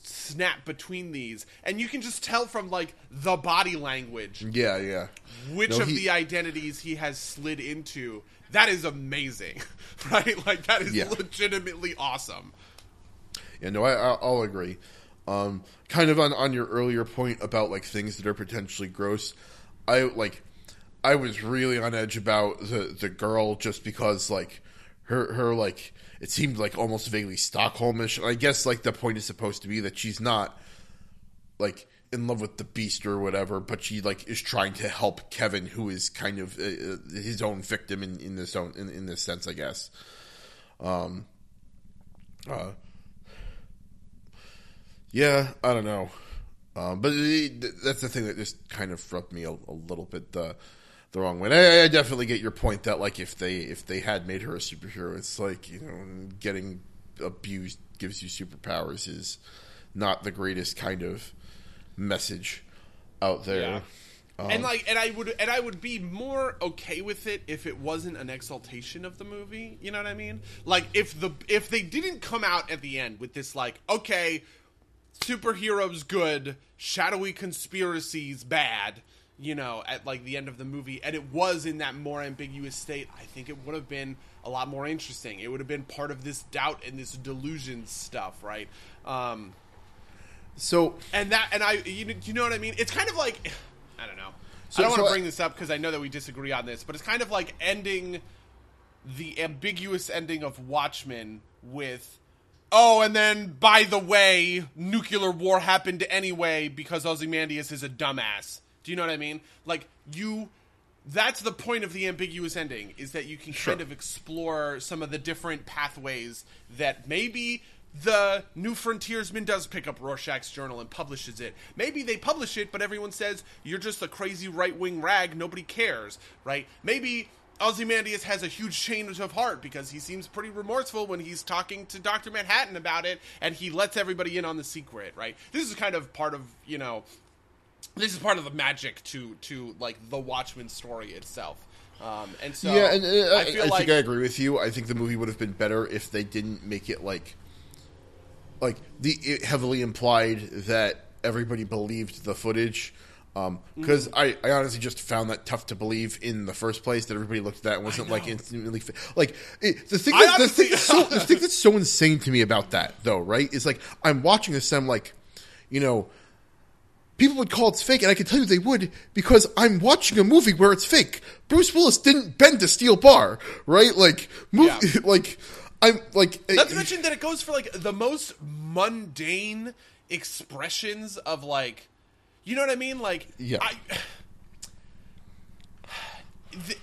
snap between these and you can just tell from like the body language Yeah, yeah. which No, of he- the identities he has slid into. That is amazing, right? Like that is Yeah. legitimately awesome. Yeah, no, I, I'll, I'll agree. Um, kind of on, on your earlier point about like things that are potentially gross, I like, I was really on edge about the the girl just because like her her like it seemed like almost vaguely Stockholmish. I guess like the point is supposed to be that she's not like in love with the beast or whatever, but she like is trying to help Kevin, who is kind of uh, uh, his own victim in, in this own in, in this sense, I guess. Um. Uh, yeah, I don't know, um, but it, that's the thing that just kind of rubbed me a, a little bit the the wrong way. I, I definitely get your point that like if they if they had made her a superhero, it's like you know getting abused gives you superpowers is not the greatest kind of message out there. Yeah. Um, and like and I would and I would be more okay with it if it wasn't an exaltation of the movie. You know what I mean? Like if the if they didn't come out at the end with this like, okay, superheroes good, shadowy conspiracies bad, you know, at like the end of the movie, and it was in that more ambiguous state, I think it would have been a lot more interesting. It would have been part of this doubt and this delusion stuff, right? Um, so and that and I you, you know what I mean? It's kind of like I don't know. So- I don't want so to I- bring this up because I know that we disagree on this, but it's kind of like ending the ambiguous ending of Watchmen with oh, and then by the way, nuclear war happened anyway because Ozymandias is a dumbass. Do you know what I mean? Like you that's the point of the ambiguous ending is that you can kind of explore some of the different pathways that maybe the New Frontiersman does pick up Rorschach's journal and publishes it. Maybe they publish it, but everyone says you're just a crazy right wing rag. Nobody cares, right? Maybe Ozymandias has a huge change of heart because he seems pretty remorseful when he's talking to Doctor Manhattan about it, and he lets everybody in on the secret, right? This is kind of part of you know this is part of the magic to to like the Watchmen story itself. Um, and so yeah, and uh, I, I, feel like think I agree with you. I think the movie would have been better if they didn't make it like, like the heavily implied that everybody believed the footage. Because Mm-hmm. I, I honestly just found that tough to believe in the first place that everybody looked at that and wasn't like instantly fa- like it, the thing. That, the thing that's so the thing that's so insane to me about that though, right? Is like I'm watching this and I'm like, you know, people would call it fake, and I can tell you they would because I'm watching a movie where it's fake. Bruce Willis didn't bend a steel bar, right? Like, move, Yeah. like I'm like. not to mention that it goes for like the most mundane expressions of like, you know what I mean? Like, Yeah. I,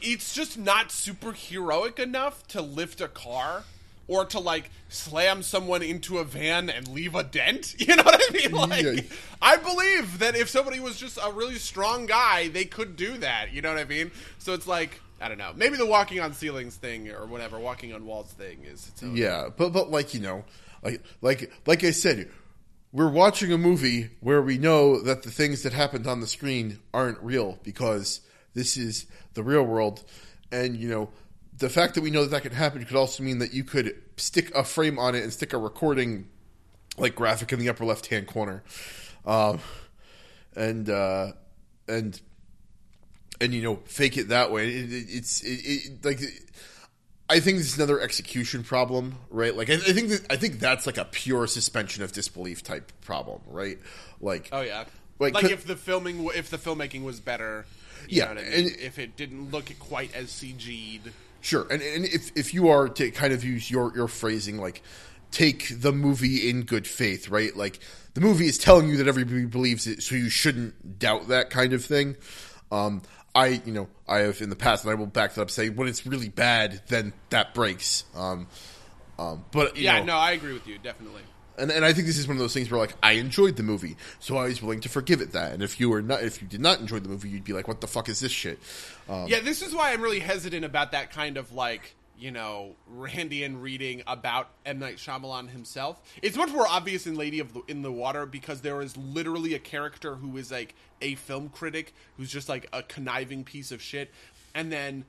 it's just not super heroic enough to lift a car. Or to like slam someone into a van and leave a dent, you know what I mean? Like, Yeah. I believe that if somebody was just a really strong guy, they could do that. You know what I mean? So it's like I don't know. Maybe the walking on ceilings thing or whatever, walking on walls thing is yeah, but but like you know, like like like I said, we're watching a movie where we know that the things that happened on the screen aren't real because this is the real world, and you know. The fact that we know that that could happen could also mean that you could stick a frame on it and stick a recording, like graphic in the upper left hand corner, um, and uh, and and you know fake it that way. It, it, it's it, like I think this is another execution problem, right? Like I, I think that, I think that's like a pure suspension of disbelief type problem, right? Like Oh yeah. Like, Like, if the filming, if the filmmaking was better, Yeah, I mean? and- if it didn't look quite as CG'd. Sure, and and if if you are to kind of use your your phrasing, like take the movie in good faith, right? Like the movie is telling you that everybody believes it, so you shouldn't doubt that kind of thing. Um, I you know I have in the past, and I will back that up, saying when it's really bad, then that breaks. Um, um, but you Yeah, know, no, I agree with you definitely. and and I think this is one of those things where like I enjoyed the movie, so I was willing to forgive it that. And if you were not, if you did not enjoy the movie, you'd be like, "What the fuck is this shit?" Um, yeah, this is why I'm really hesitant about that kind of like you know Randian reading about M Night Shyamalan himself. It's much more obvious in Lady of the, in the Water because there is literally a character who is like a film critic who's just like a conniving piece of shit, and then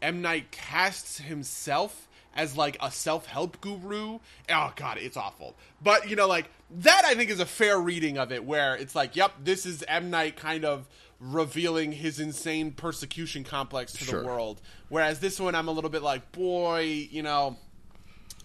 M Night casts himself as like a self-help guru. Oh god, it's awful. But you know like that I think is a fair reading of it where it's like, yep, this is M Night kind of revealing his insane persecution complex to Sure. the world. Whereas this one I'm a little bit like, boy, you know,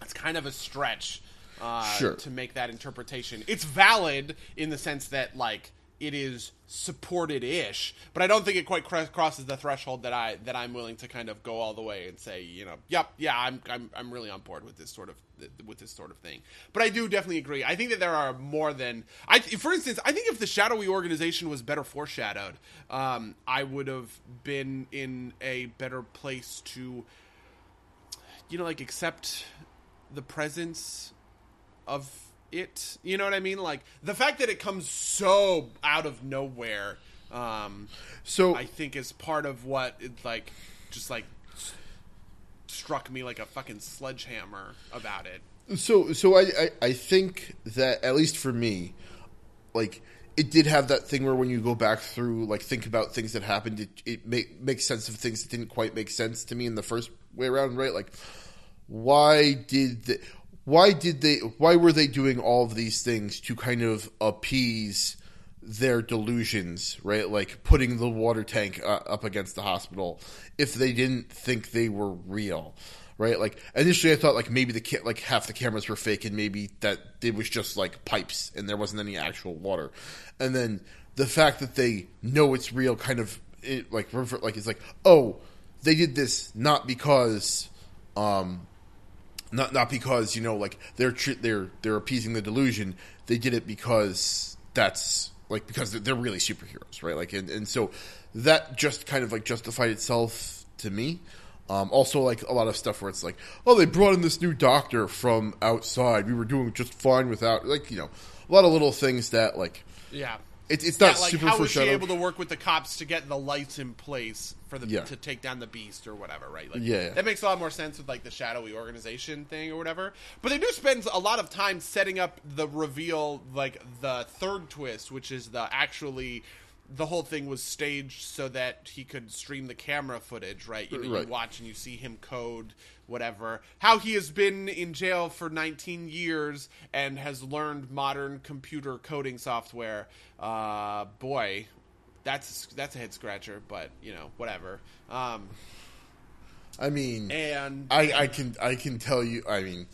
it's kind of a stretch uh, Sure. to make that interpretation. It's valid in the sense that like it is supported ish, but I don't think it quite cr- crosses the threshold that I that I'm willing to kind of go all the way and say, you know, yep, yeah, I'm I'm I'm really on board with this sort of with this sort of thing. But I do definitely agree. I think that there are more than I. For instance, I think if the shadowy organization was better foreshadowed, um, I would have been in a better place to, you know, like accept the presence of it. You know what I mean? Like the fact that it comes so out of nowhere, um, So I think is part of what it like just like s- struck me like a fucking sledgehammer about it. So, so I, I, I think that at least for me, like it did have that thing where when you go back through, like think about things that happened, it, it make, makes sense of things that didn't quite make sense to me in the first way around, right? Like, why did the, why did they, why were they doing all of these things to kind of appease their delusions, right? Like putting the water tank uh, up against the hospital if they didn't think they were real, right? Like initially, I thought like maybe the ca- like half the cameras were fake and maybe that it was just like pipes and there wasn't any actual water, and then the fact that they know it's real kind of it, like like it's like oh they did this not because um not not because you know like they're they're they're appeasing the delusion. They did it because that's like because they're, they're really superheroes, right? Like and, and so that just kind of like justified itself to me. Um, also, like a lot of stuff where it's like, oh, they brought in this new doctor from outside. We were doing just fine without, like, you know, a lot of little things that like Yeah. It, it's not yeah, like super how was she able to work with the cops to get the lights in place for the Yeah. to take down the beast or whatever, right? Like, Yeah, yeah. that makes a lot more sense with like the shadowy organization thing or whatever. But they do spend a lot of time setting up the reveal, like the third twist, which is the actually the whole thing was staged so that he could stream the camera footage, right? You, know, Right. you watch and you see him code whatever. How he has been in jail for 19 years and has learned modern computer coding software. Uh, boy, that's that's a head scratcher, but you know, whatever. Um, I mean, and I, I can I can tell you. I mean,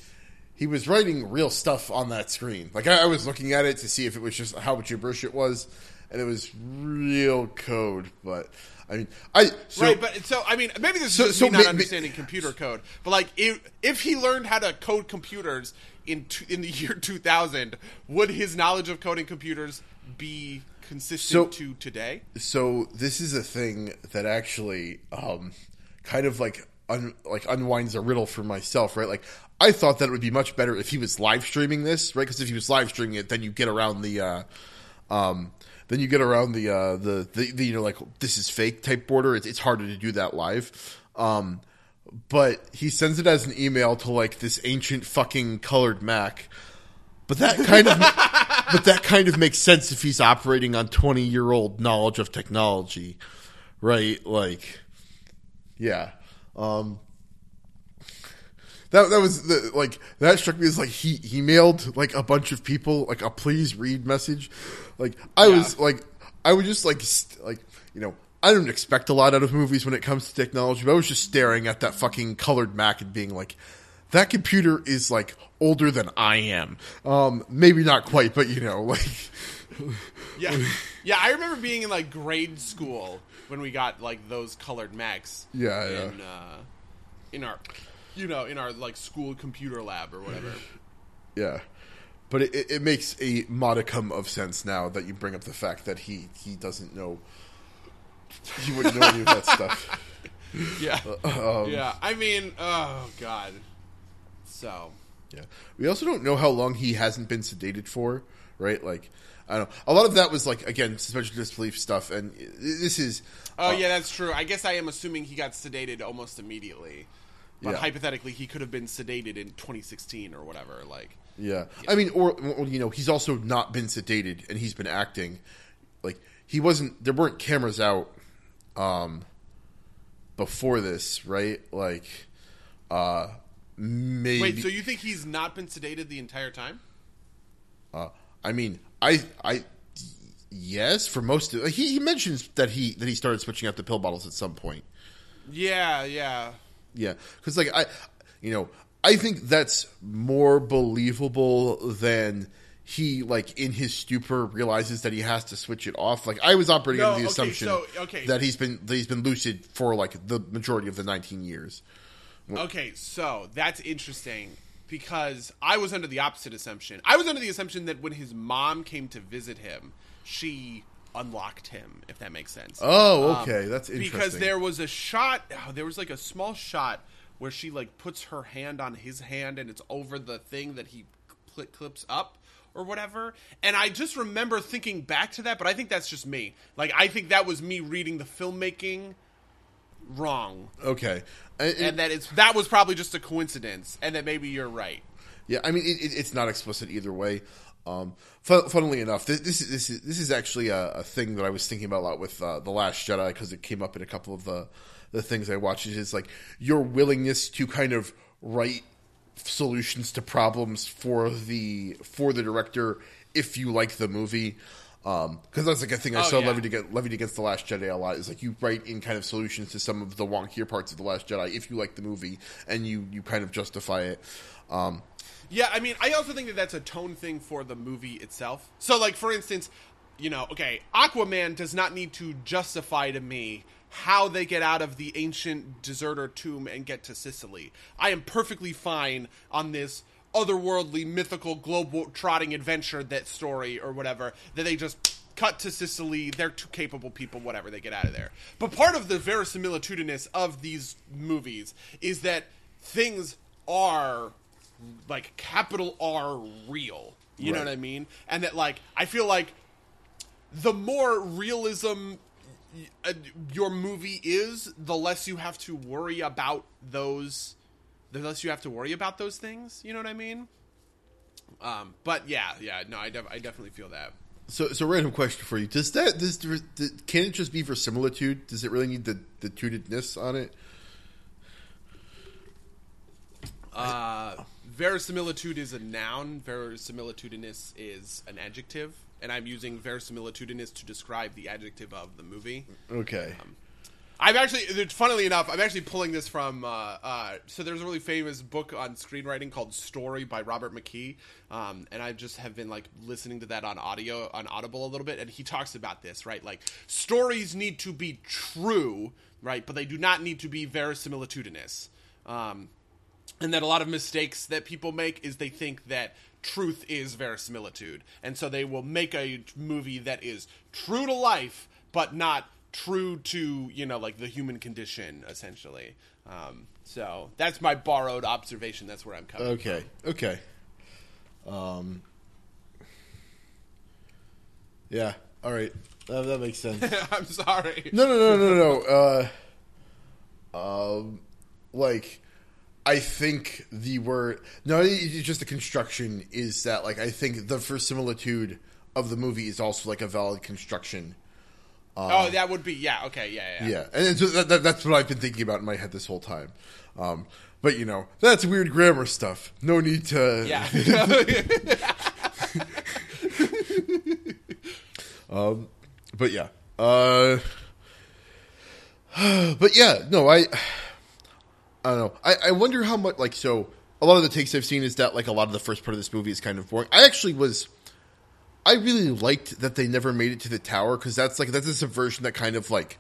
he was writing real stuff on that screen. Like I, I was looking at it to see if it was just how gibberish it was, and it was real code. But I mean, I so, right, but so I mean, maybe this is So- just so me not ma- ma- understanding computer code, but like if if he learned how to code computers in t- in the year 2000, would his knowledge of coding computers be consistent So- to today? so this is a thing that actually um, kind of like un, like unwinds a riddle for myself, right? Like I thought that it would be much better if he was live streaming this, right? Because if he was live streaming it, then you get around the. Uh, um, then you get around the, uh, the, the the you know like this is fake type border. It's, it's harder to do that live. Um, but he sends it as an email to like this ancient fucking colored Mac. But that kind of but that kind of makes sense if he's operating on 20 year old knowledge of technology, right? Like, yeah. Um, that that was the, like that struck me as like he he mailed like a bunch of people like a please read message. Like I was like I was just like st- like you know I don't expect a lot out of movies when it comes to technology, but I was just staring at that fucking colored Mac and being like, that computer is like older than I am. Um, maybe not quite, but you know, like Yeah, yeah. I remember being in like grade school when we got like those colored Macs. Yeah, yeah. in, uh, in our, you know, in our like school computer lab or whatever. yeah. But it, it, makes a modicum of sense now that you bring up the fact that he he doesn't know. He wouldn't know any of that stuff. Yeah, Um, yeah. I mean, oh god. So Yeah. We also don't know how long he hasn't been sedated for, right? Like, I don't know. A lot of that was like again suspension disbelief stuff, and this is. Oh yeah, that's true. I guess I am assuming he got sedated almost immediately, but Yeah. hypothetically, he could have been sedated in 2016 or whatever. Like, Yeah. I mean, or, or you know, he's also not been sedated, and he's been acting like he wasn't. There weren't cameras out um, before this, right? Like, uh, maybe. wait, so you think he's not been sedated the entire time? Uh, I mean, I, I, yes, for most of he, he mentions that he that he started switching out the pill bottles at some point. Yeah, yeah. Yeah, because like I, you know, I think that's more believable than he like in his stupor realizes that he has to switch it off. Like I was operating No, under the okay, assumption so- okay. that he's been that he's been lucid for like the majority of the 19 years. Okay, so that's interesting because I was under the opposite assumption. I was under the assumption that when his mom came to visit him, she unlocked him, if that makes sense. Oh, um, okay, that's interesting. because there was a shot oh, there was like a small shot where she like puts her hand on his hand and it's over the thing that he cl- clips up or whatever. And i just remember thinking back to that but i think that's just me. Like i think that was me reading the filmmaking wrong. Okay, and, and that it's that was probably just a coincidence and that maybe you're right. Yeah, I mean, it, it, it's not explicit either way. Um, fun, funnily enough, this, this is this is this is actually a, a thing that I was thinking about a lot with uh, the Last Jedi because it came up in a couple of the the things I watch Is like your willingness to kind of write solutions to problems for the for the director if you like the movie. Because that's like a thing I Oh, saw yeah. levied against, levied against the Last Jedi a lot. Is like you write in kind of solutions to some of the wonkier parts of the Last Jedi if you like the movie and you you kind of justify it. Um, Yeah, I mean, I also think that that's a tone thing for the movie itself. So, like, for instance, you know, okay, Aquaman does not need to justify to me how they get out of the ancient deserter tomb and get to Sicily. I am perfectly fine on this otherworldly, mythical, globe trotting adventure that story or whatever that they just cut to Sicily. They're two capable people, whatever. They get out of there. But part of the verisimilitudinous of these movies is that things are like capital R real. You know what I mean? And that like I feel like the more realism your movie is, the less you have to worry about those the less you have to worry about those things, you know what I mean? Um, but yeah, yeah, no, I, def- I definitely feel that. So, so random question for you: Does that does can it just be verisimilitude? Does it really need the the tutedness on it? Uh, verisimilitude is a noun. Verisimilitudinous is an adjective, and I'm using verisimilitudinous to describe the adjective of the movie. Okay, I'm actually, it's- funnily enough, I'm actually pulling this from. Uh, uh, so there's a really famous book on screenwriting called Story by Robert McKee, um, and I just have been like listening to that on audio on Audible a little bit, and he talks about this, right? Like stories need to be true, right, but they do not need to be verisimilitudinous. Um, and that a lot of mistakes that people make is they think that truth is verisimilitude and so they will make a movie that is true to life but not true to you know like the human condition essentially um, so that's my borrowed observation that's where i'm coming okay, okay. Um, yeah. All right, that, that makes sense. i'm sorry No, no, no, no, no. Uh, um, like, I think the word no, it's just the construction is that like I think the verisimilitude of the movie is also like a valid construction. oh that would be yeah okay yeah yeah, Yeah, and so that, that, that's what I've been thinking about in my head this whole time. Um, but you know, that's weird grammar stuff. No need to. yeah But yeah. Uh, but yeah, no, I. I don't know. I, I wonder how much like so. A lot of the takes I've seen is that like a lot of the first part of this movie is kind of boring. I actually was. I really liked that they never made it to the tower because that's like that's a subversion that kind of like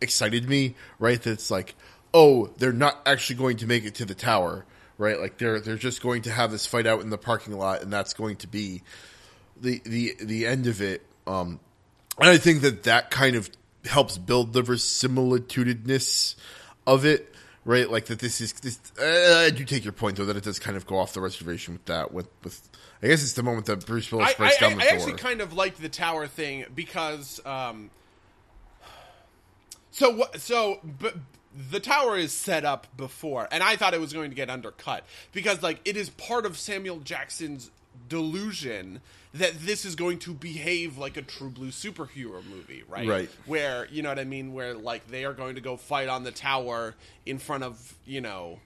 excited me, right? That's like, oh, they're not actually going to make it to the tower, right? Like they're they're just going to have this fight out in the parking lot, and that's going to be the the the end of it. Um, and I think that that kind of helps build the verisimilitudinous of it, right? Like that. This is this. Uh, I do take your point though that it does kind of go off the reservation with that. With with, I guess it's the moment that Bruce Willis I, breaks I, down I, the I door. actually kind of liked the tower thing because um so what so but the tower is set up before and I thought it was going to get undercut because like it is part of Samuel Jackson's delusion that this is going to behave like a true blue superhero movie, right? Right. Where, you know what I mean, where like they are going to go fight on the tower in front of, you know,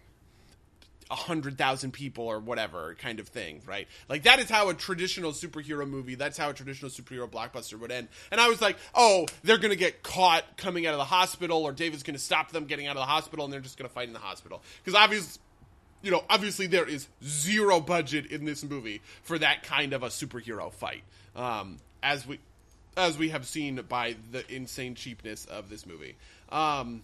a hundred thousand people or whatever kind of thing, right? Like that is how a traditional superhero movie, that's how a traditional superhero blockbuster would end. And I was like, oh, they're gonna get caught coming out of the hospital, or David's gonna stop them getting out of the hospital, and they're just gonna fight in the hospital because obviously. You know, obviously there is zero budget in this movie for that kind of a superhero fight, um, as we as we have seen by the insane cheapness of this movie. Um,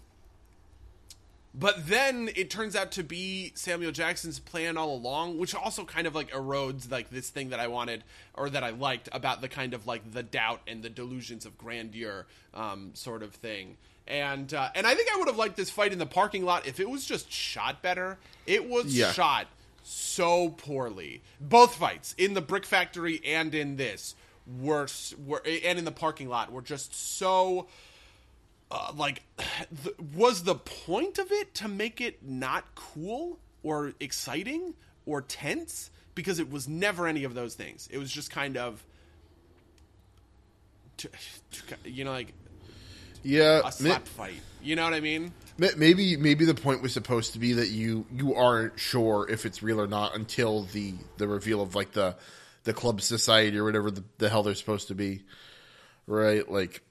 but then it turns out to be Samuel Jackson's plan all along, which also kind of like erodes like this thing that I wanted or that I liked about the kind of like the doubt and the delusions of grandeur um, sort of thing. And uh, and I think I would have liked this fight in the parking lot if it was just shot better. It was Yeah. shot so poorly. Both fights in the brick factory and in this were were and in the parking lot were just so uh, like th- was the point of it to make it not cool or exciting or tense because it was never any of those things it was just kind of to, to- you know like yeah, a slap fight you know what i mean maybe maybe the point was supposed to be that you you aren't sure if it's real or not until the the reveal of like the the club society or whatever the, the hell they're supposed to be, right? Like.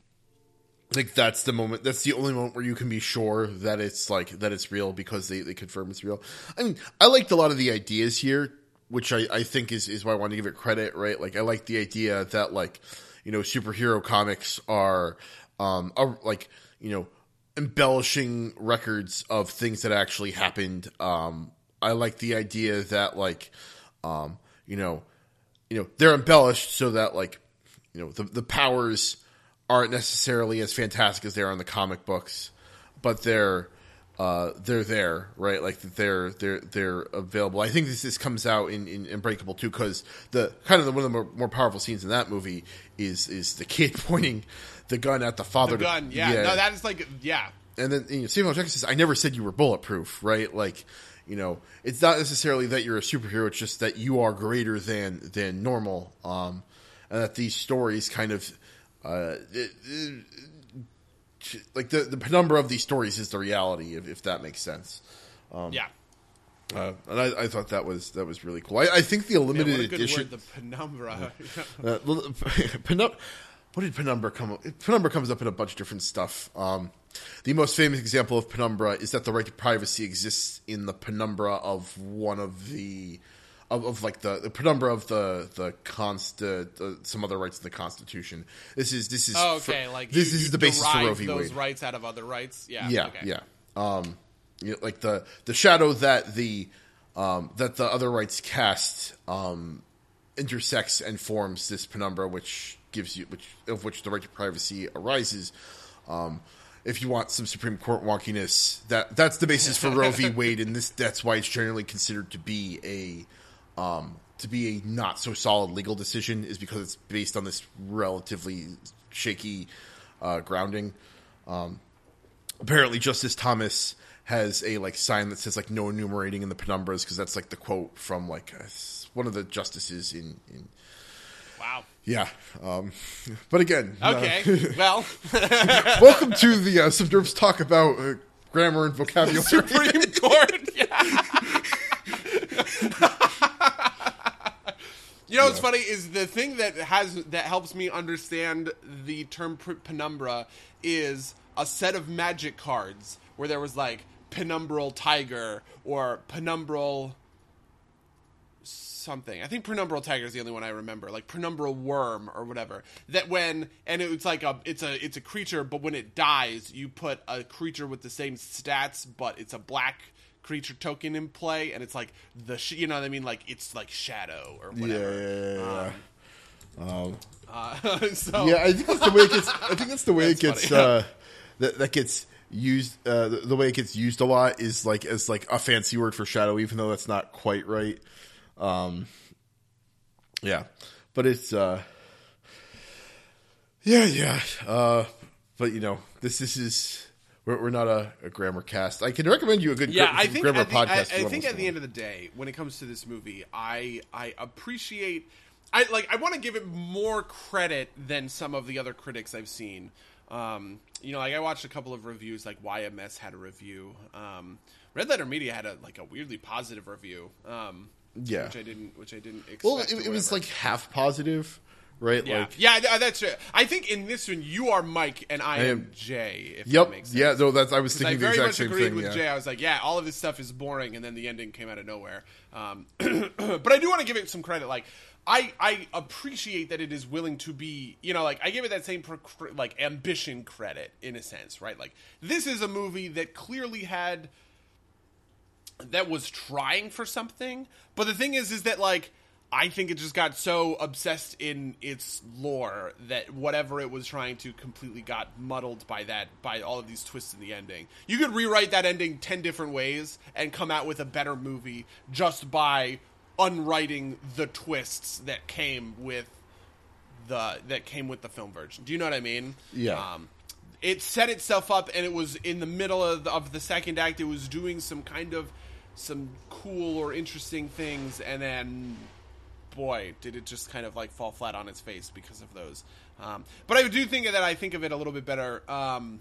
Like that's the moment. That's the only moment where you can be sure that it's like that it's real because they, they confirm it's real. I mean, I liked a lot of the ideas here, which I, I think is, is why I want to give it credit, right? Like I like the idea that like, you know, superhero comics are, um, are like, you know, embellishing records of things that actually happened. Um, I like the idea that like, um, you know, you know, they're embellished so that like, you know, the the powers aren't necessarily as fantastic as they are in the comic books, but they're uh, they're there, right? Like they're they're they're available. I think this this comes out in, in Unbreakable too, because the kind of the, one of the more, more powerful scenes in that movie is is the kid pointing the gun at the father. the gun yeah, no that is like yeah and then you know, Samuel Jackson says, "I never said you were bulletproof, right? Like, you know, it's not necessarily that you're a superhero; it's just that you are greater than than normal, um, and that these stories kind of, uh, it- it- like the the penumbra of these stories is the reality, if, if that makes sense. Um, yeah Uh, and I, I thought that was that was really cool. I, I think the yeah, limited what a good edition. word the penumbra Uh, penum- what did penumbra come up? Penumbra comes up in a bunch of different stuff. Um, the most famous example of penumbra is that the right to privacy exists in the penumbra of one of the of, of like the, the penumbra of the the const uh, some other rights in the Constitution. This is this is oh, for- okay like this you- is you the basis for Roe v. those Wade. rights out of other rights yeah Yeah, okay. yeah. Um, you know, like the the shadow that the um, that the other rights cast um, intersects and forms this penumbra, which gives you which of which the right to privacy arises. Um, if you want some Supreme Court wonkiness, that that's the basis for Roe v. Wade, and this that's why it's generally considered to be a um, to be a not so solid legal decision, is because it's based on this relatively shaky uh, grounding apparently Justice Thomas has a like sign that says like no enumerating in the penumbras because that's like the quote from like one of the justices in, in yeah um but again uh, okay well welcome to the uh, some talk about uh, grammar and vocabulary Supreme Court. Yeah. you know what's funny is the thing that has that helps me understand the term penumbra is a set of magic cards where there was like penumbral tiger or penumbral something. I think penumbral tiger is the only one I remember, like penumbral worm or whatever. That when and it's like a it's a it's a creature, but when it dies, you put a creature with the same stats, but it's a black creature token in play, and it's like the sh- you know what I mean, like it's like shadow or whatever. yeah, yeah, yeah. Uh, so Yeah, I think that's the way it gets. I think that's the way it gets. Uh, that that gets used uh, the, the way it gets used a lot is like as like a fancy word for shadow, even though that's not quite right. Um, yeah, but it's uh, yeah, yeah. Uh, but you know, this this is we're, we're not a, a grammar cast. I can recommend you a good yeah. gra- I think grammar the, podcast. I, I think at the end of the day, when it comes to this movie, I I appreciate. I like. I want to give it more credit than some of the other critics I've seen. Um, you know, like I watched a couple of reviews. Like YMS had a review. Um, Red Letter Media had a like a weirdly positive review. Um, Yeah. which I didn't. Which I didn't. Expect Well, it, it was like half positive, right? Yeah, Like, yeah, th- that's it. I think in this one you are Mike and I, am am- Jay. If yep, that makes sense. yeah. No, that's I was 'Cause I thinking the very exact much same agreed thing. with yeah. Jay. I was like, yeah, all of this stuff is boring, and then the ending came out of nowhere. Um, but I do want to give it some credit. Like, I I appreciate that it is willing to be, you know, like I give it that same like ambition credit in a sense, right? Like this is a movie that clearly had that was trying for something. But the thing is, is that like I think it just got so obsessed in its lore that whatever it was trying to completely got muddled by that by all of these twists in the ending. You could rewrite that ending ten different ways and come out with a better movie just by unwriting the twists that came with the that came with the film version. Do you know what I mean? Yeah. Um, it set itself up, and it was in the middle of the, of the second act. It was doing some kind of some cool or interesting things, and then boy, did it just kind of like fall flat on its face because of those. Um, but I do think that I think of it a little bit better. Um,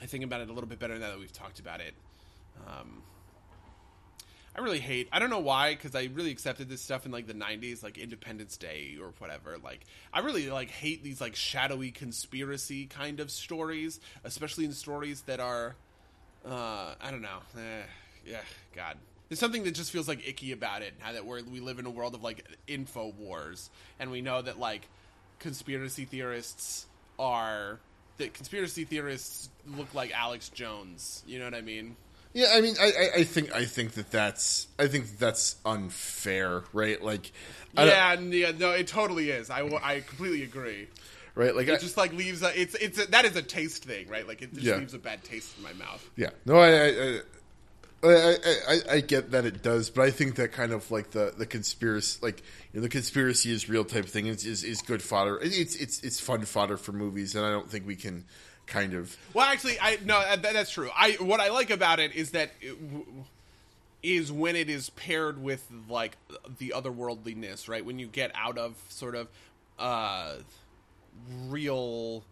I think about it a little bit better now that we've talked about it. Um, I really hate. I don't know why, because I really accepted this stuff in like the '90s, like Independence Day or whatever. Like, I really like hate these like shadowy conspiracy kind of stories, especially in stories that are, uh, I don't know. Eh, yeah, God, there's something that just feels like icky about it. Now that we're we live in a world of like info wars, and we know that like conspiracy theorists are that conspiracy theorists look like Alex Jones. You know what I mean? Yeah, I mean, I, I, I think I think that that's I think that's unfair, right? Like, I Yeah, yeah, no, it totally is. I, I completely agree. right? Like, I, It just like leaves a, it's it's a, that is a taste thing, right? Like it just Yeah. leaves a bad taste in my mouth. yeah, no, I, I, I, I, I, I get that it does, but I think that kind of like the the conspiracy, like you know, the conspiracy is real type thing is is, is good fodder. It- It's it's it's fun fodder for movies, and I don't think we can kind of Well, actually, I no, that, that's true. I what I like about it is that it, w- is when it is paired with like the otherworldliness, right? When you get out of sort of uh real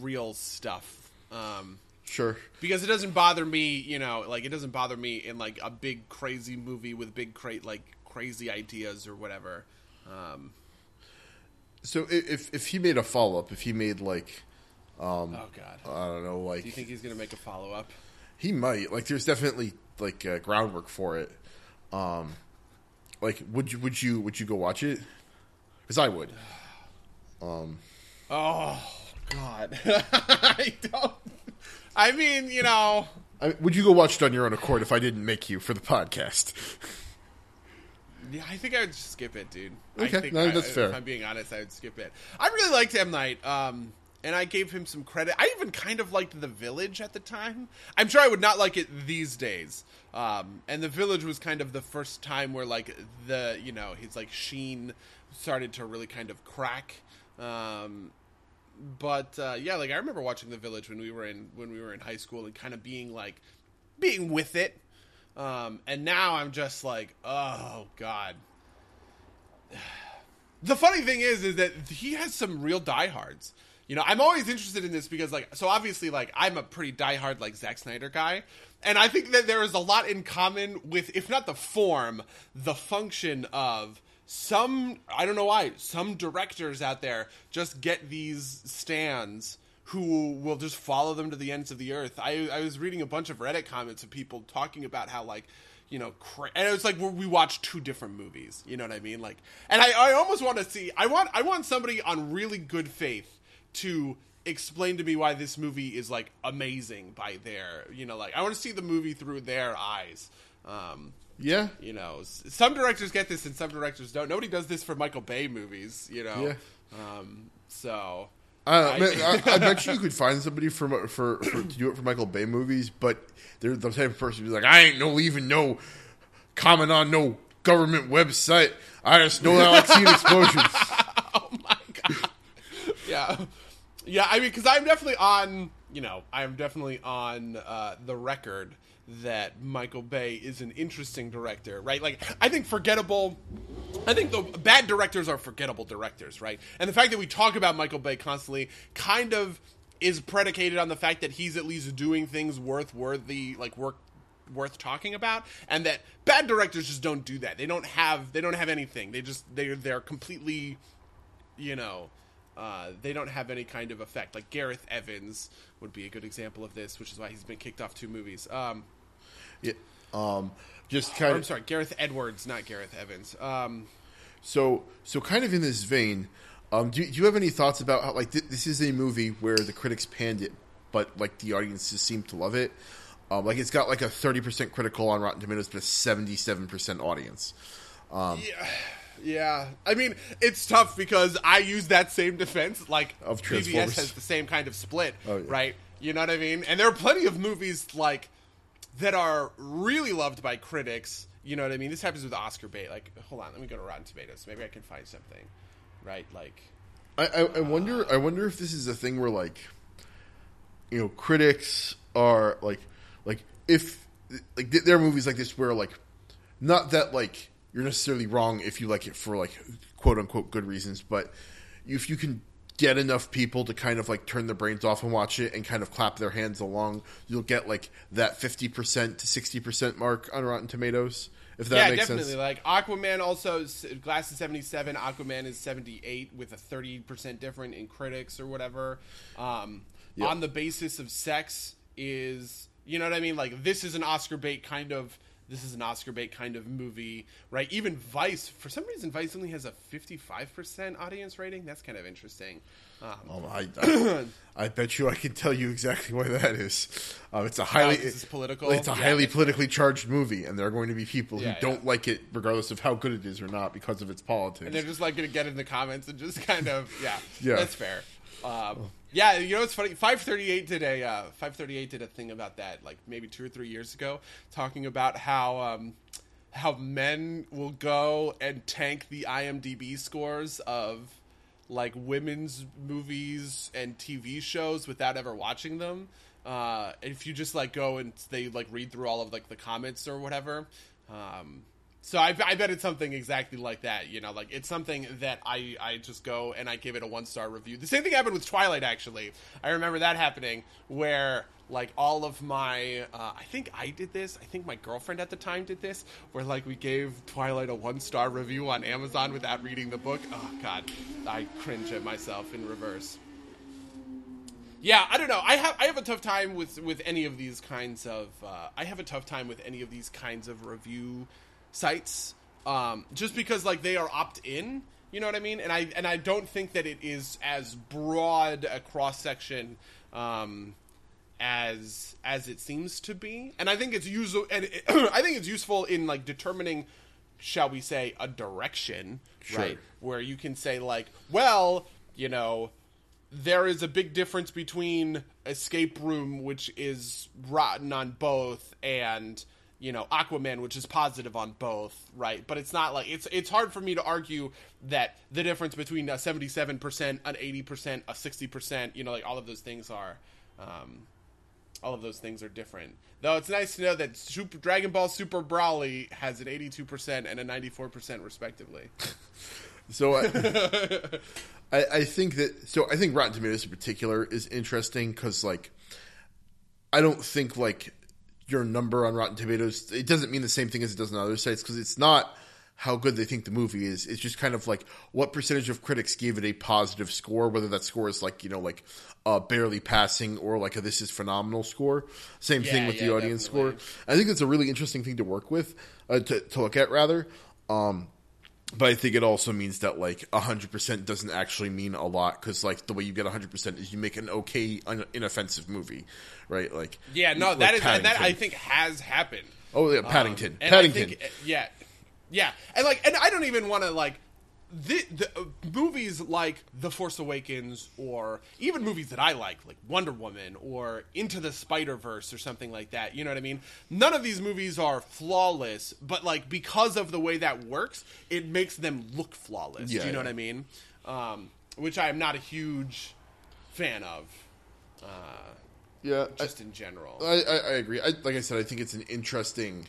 real stuff. Um sure. because it doesn't bother me, you know, like it doesn't bother me in like a big crazy movie with big cra- like crazy ideas or whatever. Um, So if if he made a follow up, if he made like oh God, I don't know, like do you think he's gonna make a follow up? He might. Like, there's definitely like uh, groundwork for it. Um, like, would you would you would you go watch it? Because I would. Um. Oh God, I don't. I mean, you know, I, would you go watch it on your own accord if I didn't make you for the podcast? yeah, I think I would skip it, dude. Okay, I think no, I- that's fair. If I'm being honest, I would skip it. I really liked M Night. Um, and I gave him some credit. I even kind of liked The Village at the time. I'm sure I would not like it these days. Um, and The Village was kind of the first time where like the you know his like sheen started to really kind of crack. Um, but uh, yeah, like I remember watching The Village when we were in when we were in high school and kind of being like being with it. Um, and now I'm just like, oh god. The funny thing is, is that he has some real diehards. You know, I'm always interested in this because, like, so obviously, like, I'm a pretty diehard, like, Zack Snyder guy. And I think that there is a lot in common with, if not the form, the function of some, I don't know why, some directors out there just get these stands who will just follow them to the ends of the earth. I, I was reading a bunch of Reddit comments of people talking about how, like, you know, cra- and it was like we watched two different movies. You know what I mean? Like, and I, I almost want to see. I want I want somebody on really good faith to explain to me why this movie is like amazing by their, you know, like I want to see the movie through their eyes. Um, Yeah. you know, some directors get this and some directors don't. Nobody does this for Michael Bay movies, you know. Yeah. Um, so Uh, man, I, I bet you you could find somebody for, for, for to do it for Michael Bay movies, but they're the type of person who's like, I ain't no even no comment on no government website. I just know that I like seeing explosions. oh my god. Yeah, yeah. I mean, because I'm definitely on. You know, I'm definitely on uh, the record that Michael Bay is an interesting director, right? Like, I think forgettable. I think the bad directors are forgettable directors, right? And the fact that we talk about Michael Bay constantly kind of is predicated on the fact that he's at least doing things worth worthy, like work worth talking about and that bad directors just don't do that they don't have they don't have anything they just they're they're completely you know uh, they don't have any kind of effect like gareth evans would be a good example of this which is why he's been kicked off two movies um, Yeah, um, just kind i'm of sorry gareth edwards not gareth evans um, so so kind of in this vein. Um, do, do you have any thoughts about how like th- this is a movie where the critics panned it, but like the audiences seem to love it? Um, like it's got like a thirty percent critical on Rotten Tomatoes, but a seventy-seven percent audience. yeah yeah. I mean it's tough because i use that same defense like Of BvS has the same kind of split Oh, yeah. right? You know what i mean? And there are plenty of movies like that are really loved by critics you know what i mean? This happens with oscar bait like hold on let me go to rotten tomatoes. Maybe i can find something right? Like I, I, I wonder. I wonder if this is a thing where like, you know, critics are like, like if like there are movies like this where like, not that like you're necessarily wrong if you like it for like quote unquote good reasons, but if you can get enough people to kind of like turn their brains off and watch it and kind of clap their hands along, you'll get like that fifty percent to sixty percent mark on Rotten Tomatoes. If that makes sense. yeah makes definitely sense. like aquaman also glass is 77 aquaman is 78 with a 30% different in critics or whatever um, Yeah. on the basis of sex is you know what i mean like this is an oscar bait kind of this is an oscar bait kind of movie right even vice for some reason vice only has a 55% audience rating that's kind of interesting um, Um, I, I, I bet you I can tell you exactly why that is. Uh, it's a highly political? It's a Yeah, highly politically charged movie, and there are going to be people Yeah, who don't yeah. like it, regardless of how good it is or not, because of its politics. and they're just like gonna get in the comments and just kind of yeah, Yeah. that's fair. Um, yeah, you know it's funny? Five thirty eight did a uh, five thirty eight did a thing about that like maybe two or three years ago, talking about how um, how men will go and tank the IMDb scores of like women's movies and TV shows without ever watching them. Uh, if you just like go and they like read through all of like the comments or whatever. Um, so I, I bet it's something exactly like that. You know, like it's something that I I just go and I give it a one star review. The same thing happened with Twilight. Actually, I remember that happening where like all of my uh, I think I did this. I think my girlfriend at the time did this, where like we gave Twilight a one star review on Amazon without reading the book. Oh God, I cringe at myself in reverse. Yeah, I don't know. I have I have a tough time with with any of these kinds of. Uh, I have a tough time with any of these kinds of review sites, um, just because like they are opt in. You know what I mean? And I and I don't think that it is as broad a cross section um, as as it seems to be. And I think it's useful. And it, I think it's useful in like determining, shall we say, a direction, Sure. right? Where you can say like, well, you know there is a big difference between Escape Room, which is rotten on both, and you know Aquaman, which is positive on both, right? But it's not like it's it's hard for me to argue that the difference between a seventy-seven percent, an eighty percent, a sixty percent, you know, like all of those things are. Um, all of those things are different. Though it's nice to know that Super, Dragon Ball Super Broly has an 82% and a 94% respectively. So I, I, I think that so I think Rotten Tomatoes in particular is interesting because like I don't think like your number on Rotten Tomatoes it doesn't mean the same thing as it does on other sites because it's not how good they think the movie is. It's just kind of like what percentage of critics gave it a positive score, whether that score is like you know like uh, barely passing or like a this is phenomenal score. Same thing with yeah, the audience definitely. score. I think it's a really interesting thing to work with, uh, to, to look at rather. Um, but I think it also means that like hundred percent doesn't actually mean a lot because like the way you get hundred percent is you make an okay, un- inoffensive movie, right? Like Yeah, no, like that is and that I think has happened. oh yeah, Paddington, Um, Paddington. think- yeah, yeah, and like, and I don't even want to like. The, the uh, movies like The Force Awakens, or even movies that I like, like Wonder Woman or Into the Spider Verse or something like that. You know what I mean? None of these movies are flawless, but like because of the way that works, it makes them look flawless. Yeah, Do you know yeah. what I mean? Um, which I am not a huge fan of, uh, Yeah, just in general. I, I, I agree. I, like I said, I think it's an interesting,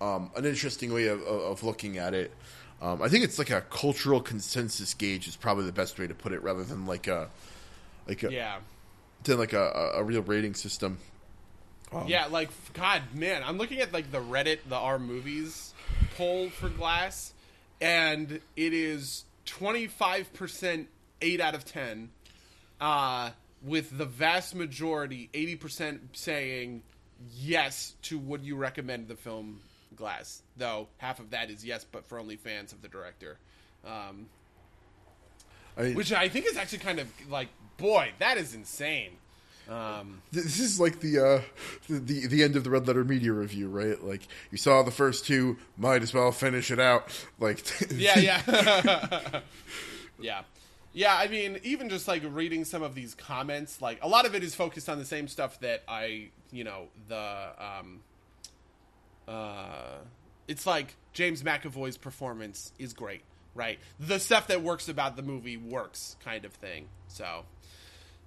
um, an interesting way of, of, of looking at it. Um, I think it's like a cultural consensus gauge is probably the best way to put it, rather than like a, like a, yeah. than like a, a real rating system. Um, Yeah, like God, man, I'm looking at like the Reddit, the R movies poll for Glass, and it is 25 percent, eight out of ten, uh, with the vast majority, 80 percent saying yes to would you recommend the film Glass? Though half of that is yes, but for only fans of the director. Um, I mean, which I think is actually kind of like, boy, that is insane. Um, this is like the, uh, the the the end of the Red Letter Media review, right? Like you saw the first two, might as well finish it out. Like Yeah, yeah. yeah. Yeah, I mean, even just like reading some of these comments, like a lot of it is focused on the same stuff that I, you know, the um uh it's like James McAvoy's performance is great, right? The stuff that works about the movie works kind of thing. So,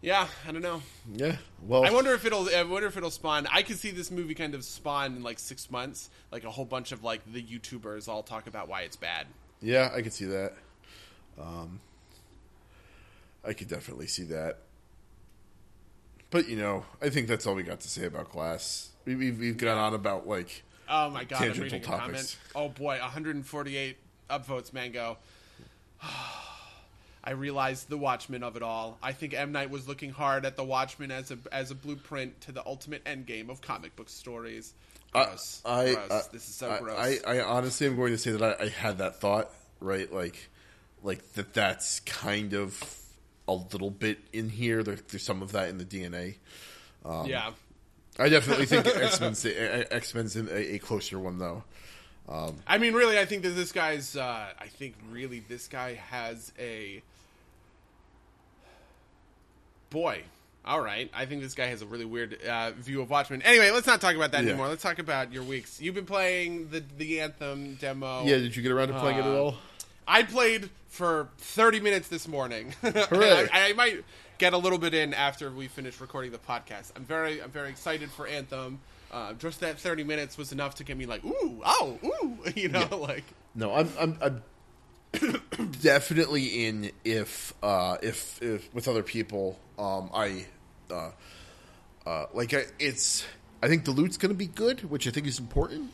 yeah, I don't know. yeah. Well, I wonder if it'll. I wonder if it'll spawn. I could see this movie kind of spawn in like six months, like a whole bunch of like the YouTubers all talk about why it's bad. Yeah, I could see that. Um, I could definitely see that. But you know, I think that's all we got to say about Glass. We, we've we've gone on about like Oh my god! I'm reading a comment. Oh boy, 148 upvotes, Mango. I realized the Watchmen of it all. I think M Night was looking hard at the Watchmen as a as a blueprint to the ultimate endgame of comic book stories. Gross. I, gross. uh, this is so I, gross. I, I honestly am going to say that I, I had that thought, right? Like, like that. That's kind of a little bit in here. There, there's some of that in the DNA. yeah. I definitely think X Men's X Men's a, a closer one though. I mean, really, I think that this guy's. Uh, I think really, this guy has a. Boy, all right. I think this guy has a really weird uh, view of Watchmen. Anyway, let's not talk about that Yeah. anymore. Let's talk about your weeks. You've been playing the the Anthem demo. Yeah, did you get around to playing it at Uh, all? I played for 30 minutes this morning. I, I might get a little bit in after we finish recording the podcast. I'm very, I'm very excited for Anthem. Uh, just that 30 minutes was enough to get me like, ooh, oh, ooh, you know, like, No, I'm I'm, I'm definitely in if uh if if with other people um I uh uh like I, it's I think the loot's going to be good, which I think is important.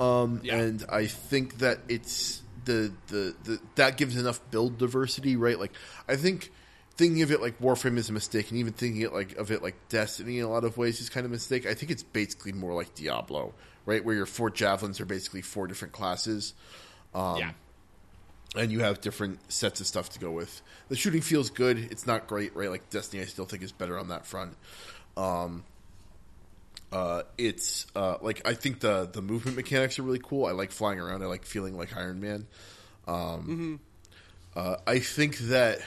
Um Yeah. and I think that it's the, the the that gives enough build diversity, right? Like I think thinking of it like Warframe is a mistake, and even thinking it like of it like Destiny in a lot of ways is kind of a mistake. I think it's basically more like Diablo, right? Where your four javelins are basically four different classes yeah. and you have different sets of stuff to go with. The shooting feels good. It's not great, right? Like Destiny, I still think is better on that front. Um, uh, it's uh, like I think the the movement mechanics are really cool. I like flying around. I like feeling like Iron Man. Um, uh, I think that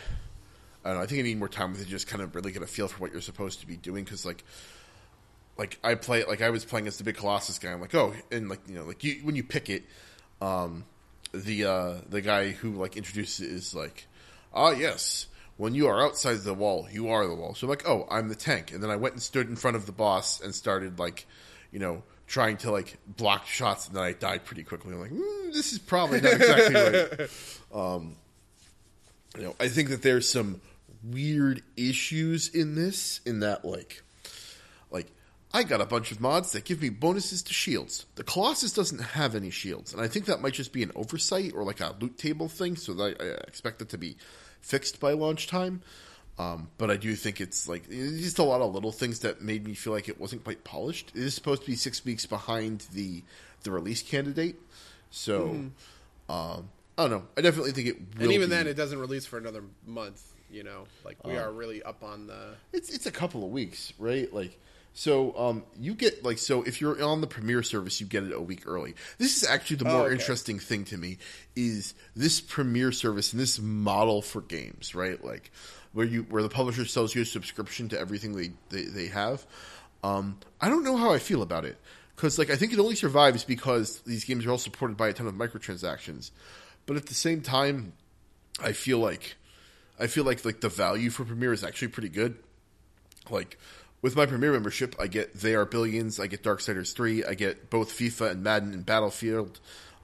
I don't know. I think I need more time with it. to Just kind of really get a feel for what you're supposed to be doing because like. Like I play, like I was playing as the big Colossus guy. I'm like, oh, and like you know, like you when you pick it, um, the uh, the guy who like introduces it is like, ah, yes, when you are outside the wall, you are the wall. So I'm like, oh, I'm the tank, and then I went and stood in front of the boss and started like, you know, trying to like block shots, and then I died pretty quickly. I'm like, mm, this is probably not exactly right. Um, you know, I think that there's some weird issues in this, in that like, like. I got a bunch of mods that give me bonuses to shields. The Colossus doesn't have any shields, and I think that might just be an oversight or like a loot table thing. So that I expect it to be fixed by launch time. Um, but I do think it's like it's just a lot of little things that made me feel like it wasn't quite polished. It is supposed to be six weeks behind the the release candidate, so um, I don't know. I definitely think it. Will. And even be- then, it doesn't release for another month, you know, like we are really up on the. it's it's a couple of weeks, right? Like So um, you get like so if you're on the Premier service, you get it a week early. This is actually the Oh, more okay. interesting thing to me is this Premier service and this model for games, right? Like where you where the publisher sells you a subscription to everything they they, they have. Um, I don't know how I feel about it because like I think it only survives because these games are all supported by a ton of microtransactions, but at the same time, I feel like I feel like like the value for Premier is actually pretty good. Like with my Premier membership, I get They Are Billions, I get Darksiders three, I get both FIFA and Madden and Battlefield,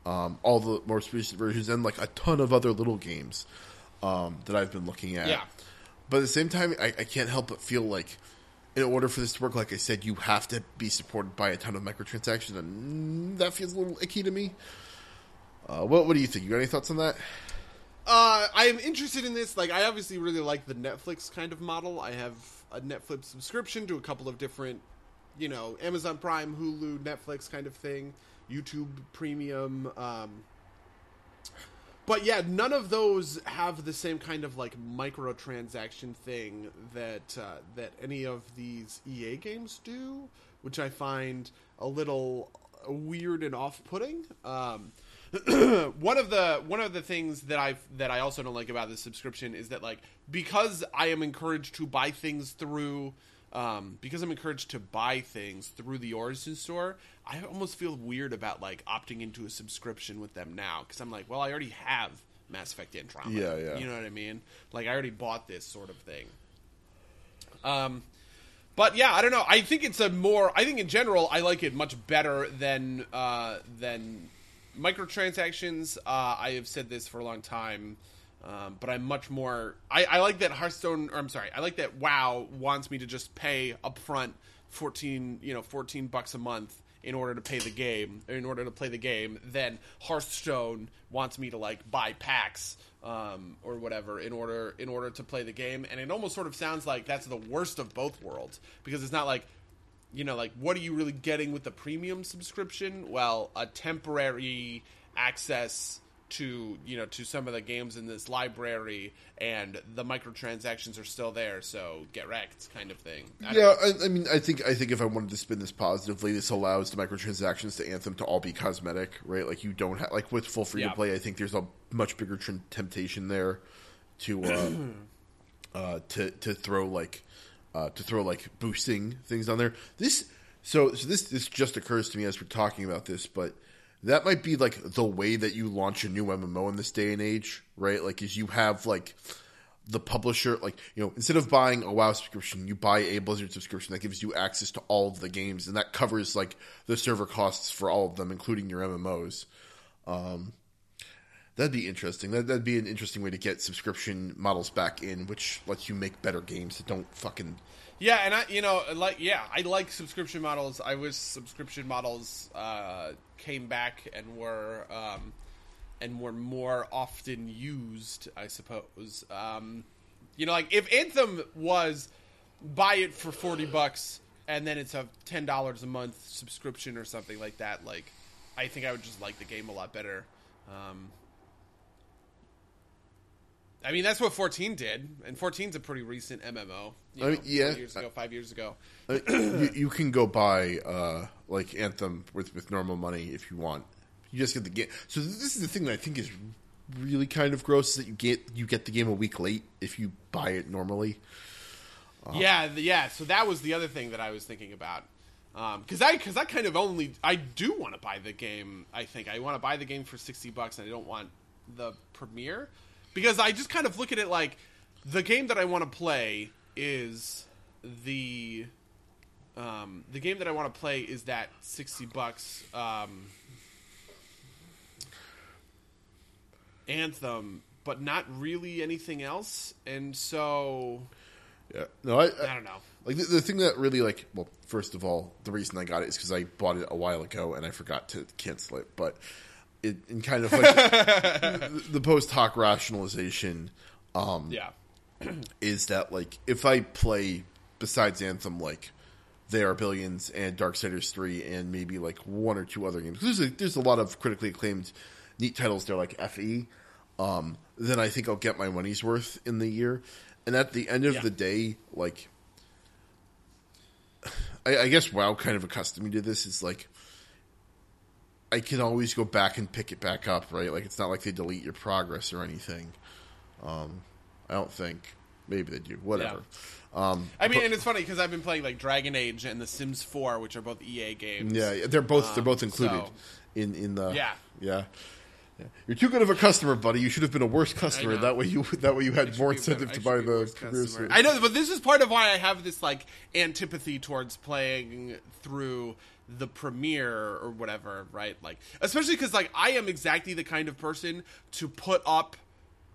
um, all the most recent versions, and like a ton of other little games um, that I've been looking at. Yeah. But at the same time, I, I can't help but feel like in order for this to work, like I said, you have to be supported by a ton of microtransactions, and that feels a little icky to me. Uh, what What do you think? You got any thoughts on that? Uh, I am interested in this. Like, I obviously really like the Netflix kind of model. I have a Netflix subscription to a couple of different, you know, Amazon Prime, Hulu, Netflix kind of thing, YouTube Premium. Um, but yeah, none of those have the same kind of like microtransaction thing that uh, that any of these EA games do, which I find a little weird and off-putting. Um, one of the one of the things that I that I also don't like about this subscription is that like because I am encouraged to buy things through um, because I'm encouraged to buy things through the Origin store, I almost feel weird about like opting into a subscription with them now because I'm like, well, I already have Mass Effect Andromeda. Yeah, yeah. You know what I mean? Like I already bought this sort of thing. Um, but yeah, I don't know. I think it's a more. I think in general, I like it much better than uh, than microtransactions. Uh, I have said this for a long time, um, but I'm much more. I, I like that Hearthstone. Or I'm sorry, I like that WoW wants me to just pay upfront fourteen, you know, fourteen bucks a month in order to pay the game, in order to play the game. Then Hearthstone wants me to like buy packs um, or whatever in order in order to play the game, and it almost sort of sounds like that's the worst of both worlds because it's not like you know, like what are you really getting with the premium subscription? Well, a temporary access to you know to some of the games in this library, and the microtransactions are still there. So get wrecked, kind of thing. I Yeah, I, I mean, I think I think if I wanted to spin this positively, this allows the microtransactions to Anthem to all be cosmetic, right? Like you don't have like with full free to Yeah. play. I think there's a much bigger tr- temptation there to uh, uh, to to throw like uh, to throw like boosting things on there. This so so this this just occurs to me as we're talking about this, but that might be like the way that you launch a new MMO in this day and age, right? Like, is you have like the publisher, like you know, instead of buying a WoW subscription, you buy a Blizzard subscription that gives you access to all of the games, and that covers like the server costs for all of them, including your MMOs. Um, that'd be interesting. That, that'd be an interesting way to get subscription models back in, which lets you make better games that don't fucking Yeah, and I, you know, like, yeah, I like subscription models. I wish subscription models uh, came back and were um, and were more often used. I suppose. Um, you know, like if Anthem was buy it for forty bucks and then it's a ten dollars a month subscription or something like that. Like, I think I would just like the game a lot better. Um, I mean, that's what 14 did, and 14's a pretty recent MMO. You I mean, yeah. years ago, five years ago. Uh, you, you can go buy uh, like Anthem with with normal money if you want. You just get the game. So this is the thing that I think is really kind of gross is that you get you get the game a week late if you buy it normally. Yeah, the, yeah. So that was the other thing that I was thinking about. Because I, because I kind of only, I do want to buy the game. I think I want to buy the game for sixty bucks, and I don't want the premier because I just kind of look at it like the game that I want to play is the, um, the game that I want to play is that sixty bucks. Um, Anthem, but not really anything else, and so Yeah, no, I, I don't know. Like the, the thing that really like well, first of all, the reason I got it is because I bought it a while ago and I forgot to cancel it. But it in kind of like the, the post hoc rationalization um, Yeah. is that like if I play besides Anthem like They Are Billions and Darksiders three and maybe like one or two other games. there's a, there's a lot of critically acclaimed neat titles there like Fe. Um, then I think I'll get my money's worth in the year. And at the end of Yeah. the day, like I, I guess WoW kind of accustomed me to this. Is like I can always go back and pick it back up, right? Like it's not like they delete your progress or anything. Um, I don't think. Maybe they do. Whatever. Um, I mean, and it's funny because I've been playing like Dragon Age and The Sims 4, which are both EA games. yeah, they're both they're Um, both included so- in in the Yeah. yeah. Yeah. You're too good of a customer, buddy. You should have been a worse customer. That way you that way you had more Should be a better- incentive to buy the career suit. I know, but this is part of why I have this like antipathy towards playing through the premier or whatever, right? Like, especially because like I am exactly the kind of person to put up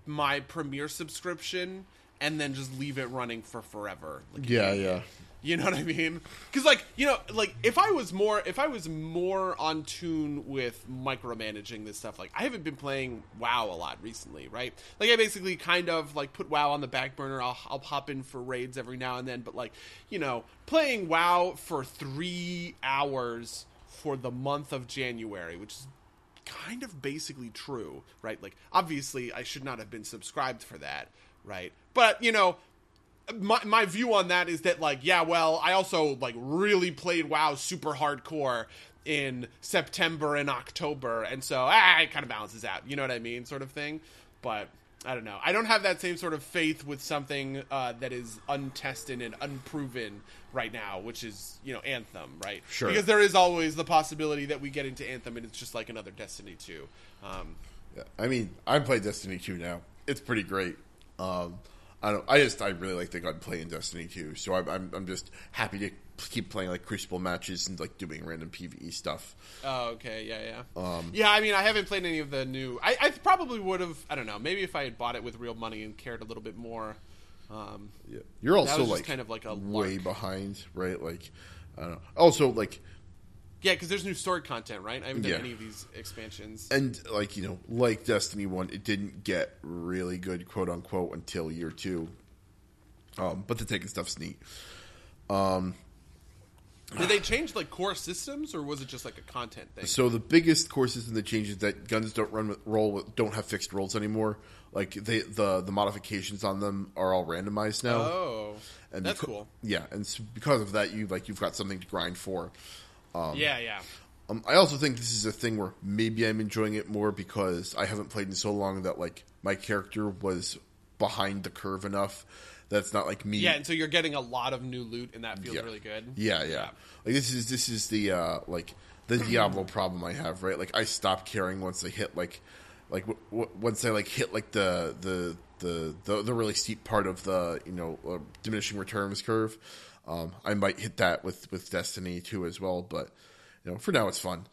my premier subscription and then just leave it running for forever. Like, Yeah, yeah. You know what I mean? Because like you know, like if I was more, if I was more on tune with micromanaging this stuff, like I haven't been playing WoW a lot recently, right? Like I basically kind of like put WoW on the back burner. I'll I'll hop in for raids every now and then, but like you know, playing WoW for three hours for the month of January, which is kind of basically true, right? Like obviously I should not have been subscribed for that, right? But you know, my my view on that is that like yeah well i also like really played wow super hardcore in september and october and so ah, it kind of balances out you know what i mean sort of thing but i don't know i don't have that same sort of faith with something uh, that is untested and unproven right now which is you know anthem right Sure. because there is always the possibility that we get into anthem and it's just like another destiny 2 um, Yeah, I mean, I play Destiny 2 now. It's pretty great. Um, I don't. I just I really like the gunplay in Destiny 2, so I'm, I'm I'm just happy to keep playing like Crucible matches and like doing random PVE stuff. Oh, okay, yeah, yeah, Um, yeah. I mean, I haven't played any of the new. I, I probably would have. I don't know. Maybe if I had bought it with real money and cared a little bit more. Um, Yeah, you're also like kind of like a way lark. behind, right? Like, I don't know. Also, like, yeah, because there's new story content, right? I haven't done Yeah. any of these expansions. and like you know, like Destiny One, it didn't get really good, quote unquote, until year two. Um, but the taking stuff's neat. Did they change like core systems, or was it just like a content thing? So the biggest core system that changes that guns don't run with roll with, don't have fixed rolls anymore. Like they the the modifications on them are all randomized now. oh, and that's cool. Yeah, and so because of that, you like you've got something to grind for. Yeah, yeah. Um, I also think this is a thing where maybe I'm enjoying it more because I haven't played in so long that like my character was behind the curve enough. That's not like me. Yeah, and so you're getting a lot of new loot, and that feels Yeah. really good. Yeah, yeah, Yeah. Like this is this is the uh like the Diablo problem I have, right? Like I stop caring once I hit like like w- w- once I like hit like the the the the, the really steep part of the you know uh, diminishing returns curve. Um, I might hit that with with Destiny 2 as well, but you know for now it's fun.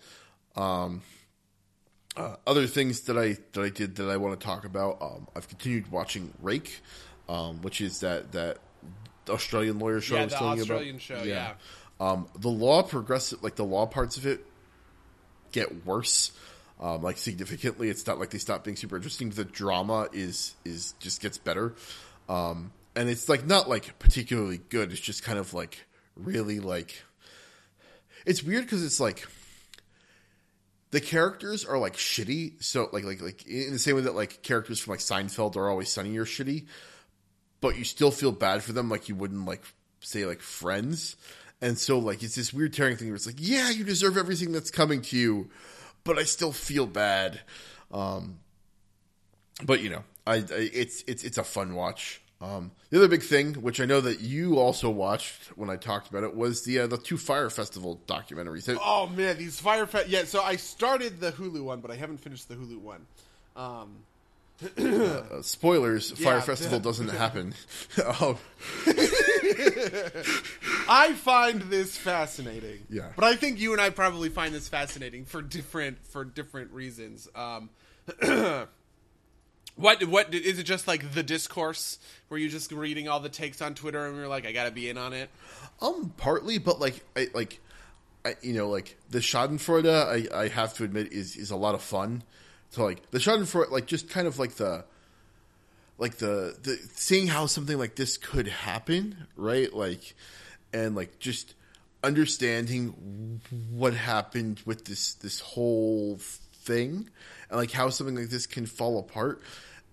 Um, uh, other things that I that I did that I want to talk about. Um, I've continued watching Rake, um, which is that that Australian lawyer show I Yeah, was the telling you Australian about. show, yeah. Um, the law progressive, like the law parts of it, get worse, um, like significantly. It's not like they stop being super interesting. The drama is is just gets better, um, and it's like not like particularly good. It's just kind of like really like. It's weird because it's like the characters are like shitty. So like like like in the same way that like characters from like Seinfeld are always sunny or shitty, but you still feel bad for them like you wouldn't like say like friends. And so like it's this weird tearing thing where it's like, yeah, you deserve everything that's coming to you, but I still feel bad. Um, but you know, I, I it's it's it's a fun watch. Um, the other big thing, which I know that you also watched when I talked about it, was the uh, the two Fire Festival documentaries. Oh man, these Fire Fest. Yeah, so I started the Hulu one, but I haven't finished the Hulu one. Um, Uh, spoilers: Fire Yeah. Festival doesn't happen. oh, I find this fascinating. Yeah. but I think you and I probably find this fascinating for different for different reasons. Um, what what is it? Just like the discourse where you're just reading all the takes on Twitter and you're like, I gotta be in on it. Um, partly, but like, I like, I you know, like the Schadenfreude, I I have to admit is is a lot of fun. So like the Schadenfreude, like just kind of like the, like the the seeing how something like this could happen, right? Like, and like just understanding what happened with this this whole thing, and like how something like this can fall apart.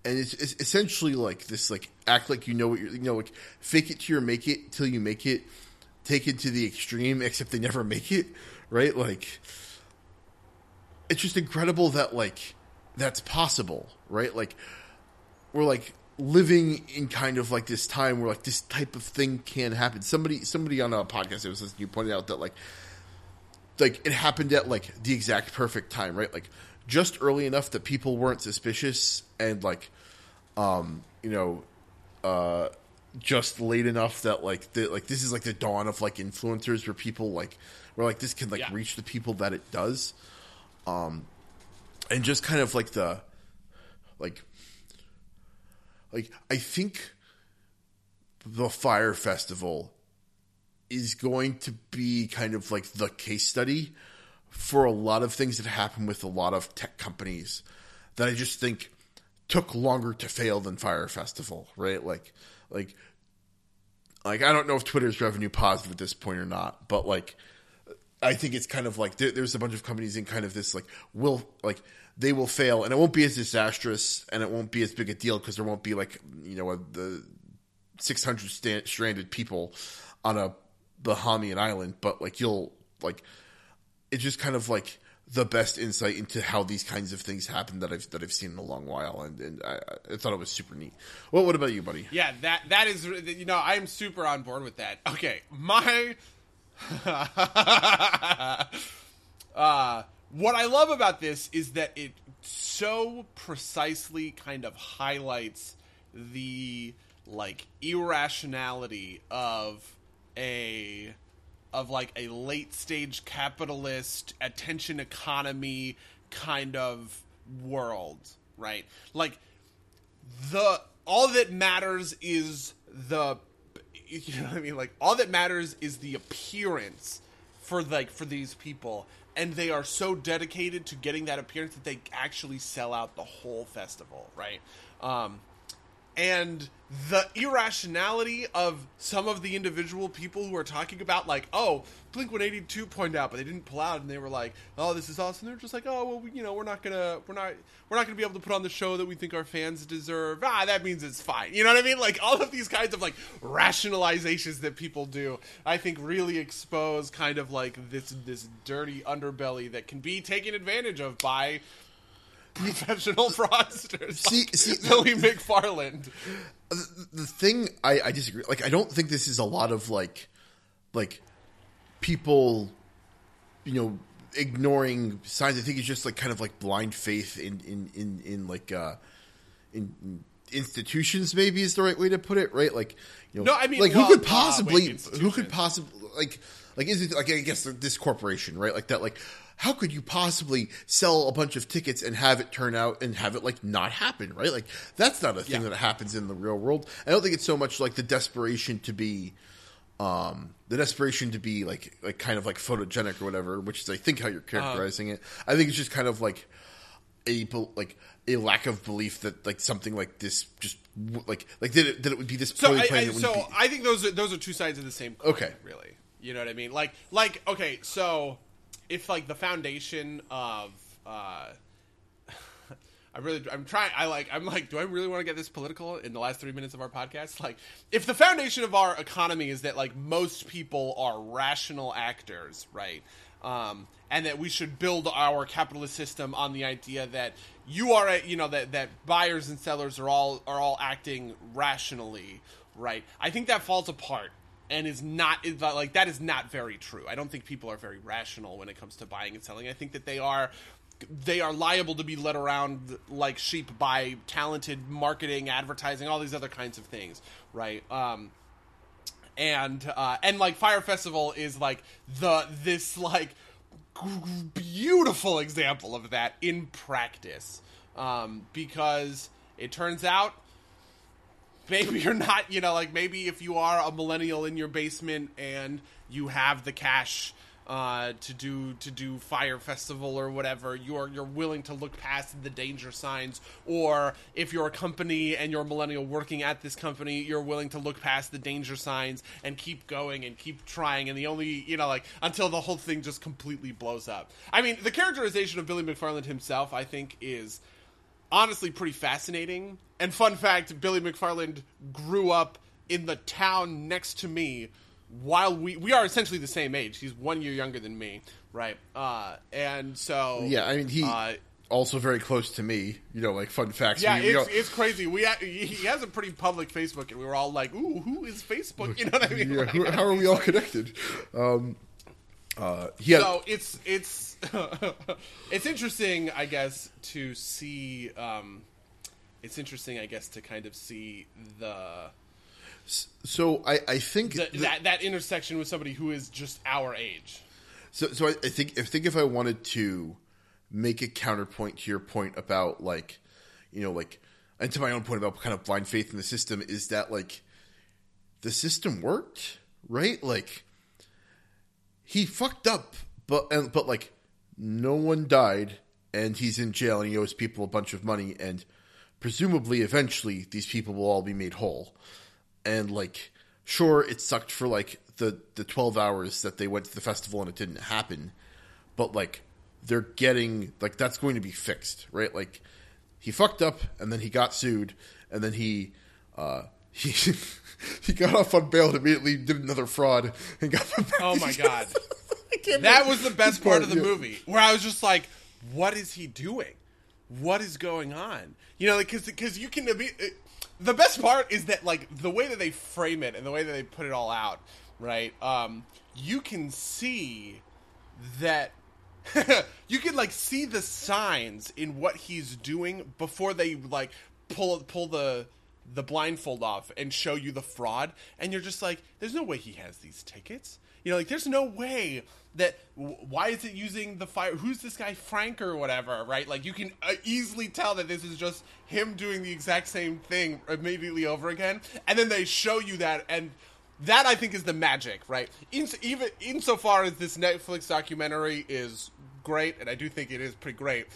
And it's, it's essentially like this, like act like you know what you're, you know, like fake it till you make it till you make it take it to the extreme, except they never make it, right? Like, it's just incredible that like that's possible, right? Like, we're like living in kind of like this time where like this type of thing can happen. Somebody, somebody on a podcast that was you pointed out that like, like it happened at like the exact perfect time, right? Like just early enough that people weren't suspicious and like, um, you know, uh, just late enough that like the, like this is like the dawn of like influencers where people like where like this can like Yeah. reach the people that it does um and just kind of like the like like i think the fire festival is going to be kind of like the case study for a lot of things that happen with a lot of tech companies that i just think took longer to fail than fire festival right? Like like like i don't know if twitter's revenue positive at this point or not but like I think it's kind of like there, there's a bunch of companies in kind of this like will like they will fail and it won't be as disastrous and it won't be as big a deal because there won't be like you know a, the 600 sta- stranded people on a Bahamian island, but like you'll like it's just kind of like the best insight into how these kinds of things happen that I've that I've seen in a long while, and, and I, I thought it was super neat. Well, what about you, buddy? Yeah, that that is you know I'm super on board with that. Okay, my uh, what I love about this is that it so precisely kind of highlights the like irrationality of a of like a late stage capitalist attention economy kind of world, right? Like the all that matters is the you know what I mean? Like all that matters is the appearance for like for these people. And they are so dedicated to getting that appearance that they actually sell out the whole festival right? Um and the irrationality of some of the individual people who are talking about like oh blink 182 pointed out but they didn't pull out and they were like oh this is awesome. They're just like oh well we, you know we're not gonna we're not we're not gonna be able to put on the show that we think our fans deserve. Ah that means it's fine. You know what i mean? Like all of these kinds of like rationalizations that people do i think really expose kind of like this this dirty underbelly that can be taken advantage of by professional fraudsters See- like see- Billy McFarland. the thing I, I disagree. Like, I don't think this is a lot of like, like people, you know, ignoring signs. I think it's just like kind of like blind faith in in in in like uh in. in institutions maybe is the right way to put it right like you know No, I mean, like well, who could uh, possibly wait, who could possibly like like is it like i guess this corporation right like that like how could you possibly sell a bunch of tickets and have it turn out and have it like not happen right like that's not a thing Yeah. that happens in the real world i don't think it's so much like the desperation to be um the desperation to be like like kind of like photogenic or whatever which is i think how you're Uh-huh. characterizing it i think it's just kind of like a like a lack of belief that like something like this just like like that it, that it would be this So, I, I, so be- I think those are those are two sides of the same coin. Okay. really, you know what I mean? Like, like okay, so if like the foundation of, uh, I really, I'm trying. I like, I'm like, do I really want to get this political in the last three minutes of our podcast? Like, if the foundation of our economy is that like most people are rational actors, right? Um, and that we should build our capitalist system on the idea that you are, a, you know, that that buyers and sellers are all are all acting rationally, right? I think that falls apart and is not like that is not very true. I don't think people are very rational when it comes to buying and selling. I think that they are they are liable to be led around like sheep by talented marketing, advertising, all these other kinds of things, right? Um, and uh, and like Fire Festival is like the this like beautiful example of that in practice, um, because it turns out maybe you're not you know like maybe if you are a millennial in your basement and you have the cash uh, to do to do fire festival or whatever you're you're willing to look past the danger signs. Or if you're a company and you're a millennial working at this company you're willing to look past the danger signs and keep going and keep trying. And the only you know like until the whole thing just completely blows up. I mean the characterization of billy mcfarland himself i think is honestly pretty fascinating. And fun fact, Billy McFarland grew up in the town next to me while we we are essentially the same age. He's one year younger than me, right? Uh, and so Yeah, I mean he Uh, also very close to me. You know, like fun facts. yeah, we, we it's, all- it's crazy. We ha- he he has a pretty public Facebook, and we were all like, "Ooh, who is Facebook?" You know what I mean? yeah, Like, who- how are we all connected? Um, uh, had, so it's it's it's interesting, I guess, to see. Um, it's interesting, I guess, to kind of see the, so I, I think the the- that that intersection with somebody who is just our age. So, so I, I think I think if I wanted to make a counterpoint to your point about like, you know, like, and to my own point about kind of blind faith in the system is that like, the system worked, right? Like, he fucked up, but and but like, no one died, and he's in jail, and he owes people a bunch of money, and presumably, eventually, these people will all be made whole, and like, sure, it sucked for like the the twelve hours that they went to the festival and it didn't happen, but like, they're getting like that's going to be fixed, right? Like, he fucked up, and then he got sued, and then he. uh he, he got off on bail and immediately did another fraud and got Oh my god. That was the best part of the yeah. movie, where I was just like, "What is he doing? What is going on?" You know, because because you can be. The best part is that like the way that they frame it and the way that they put it all out, right? Um, you can see that you can like see the signs in what he's doing before they like pull pull the the blindfold off and show you the fraud and you're just like there's no way he has these tickets you know like there's no way that why is it using the fire who's this guy frank or whatever right like you can uh, easily tell that this is just him doing the exact same thing immediately over again and then they show you that and that I think is the magic, right? In, even insofar as this Netflix documentary is great, and I do think it is pretty great.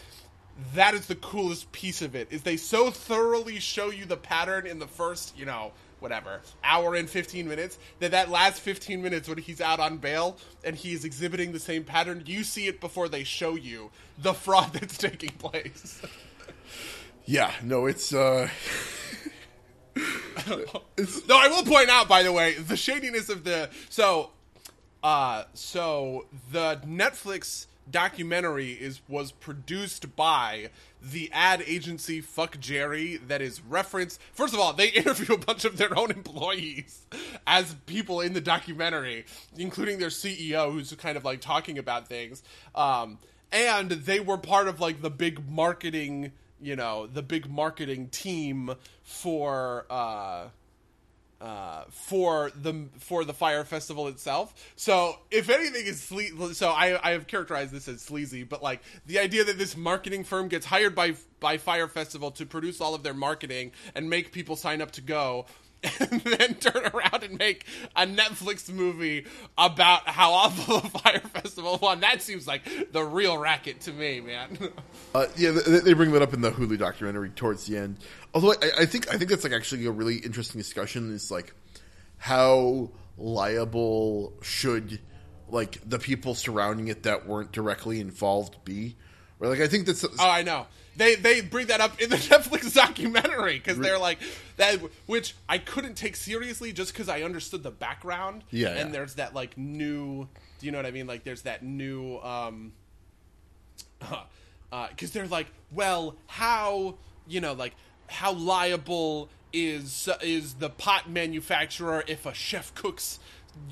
That is the coolest piece of it. Is they so thoroughly show you the pattern in the first, you know, whatever hour and fifteen minutes that that last fifteen minutes when he's out on bail and he's exhibiting the same pattern, you see it before they show you the fraud that's taking place. Yeah, no, it's uh No, I will point out, by the way, the shadiness of the so, uh, so the Netflix documentary is was produced by the ad agency FuckJerry that is referenced. First of all, they interview a bunch of their own employees as people in the documentary, including their CEO, who's kind of like talking about things. Um, and they were part of like the big marketing, you know, the big marketing team for. Uh, uh, for the for the Fyre Festival itself. So if anything is sle- so I I have characterized this as sleazy, but like the idea that this marketing firm gets hired by by Fyre Festival to produce all of their marketing and make people sign up to go. And then turn around and make a Netflix movie about how awful the Fyre Festival was. That seems like the real racket to me, man. Uh, yeah, they, they bring that up in the Hulu documentary towards the end. Although I, I think I think that's like actually a really interesting discussion. Is like how liable should like the people surrounding it that weren't directly involved be? Or like I think that's Oh, I know. They they bring that up in the Netflix documentary because they're like that, which I couldn't take seriously just because I understood the background. Yeah, and yeah. there's that like new. Do you know what I mean? Like there's that new. um because they're like, well, how you know, like how liable is is the pot manufacturer if a chef cooks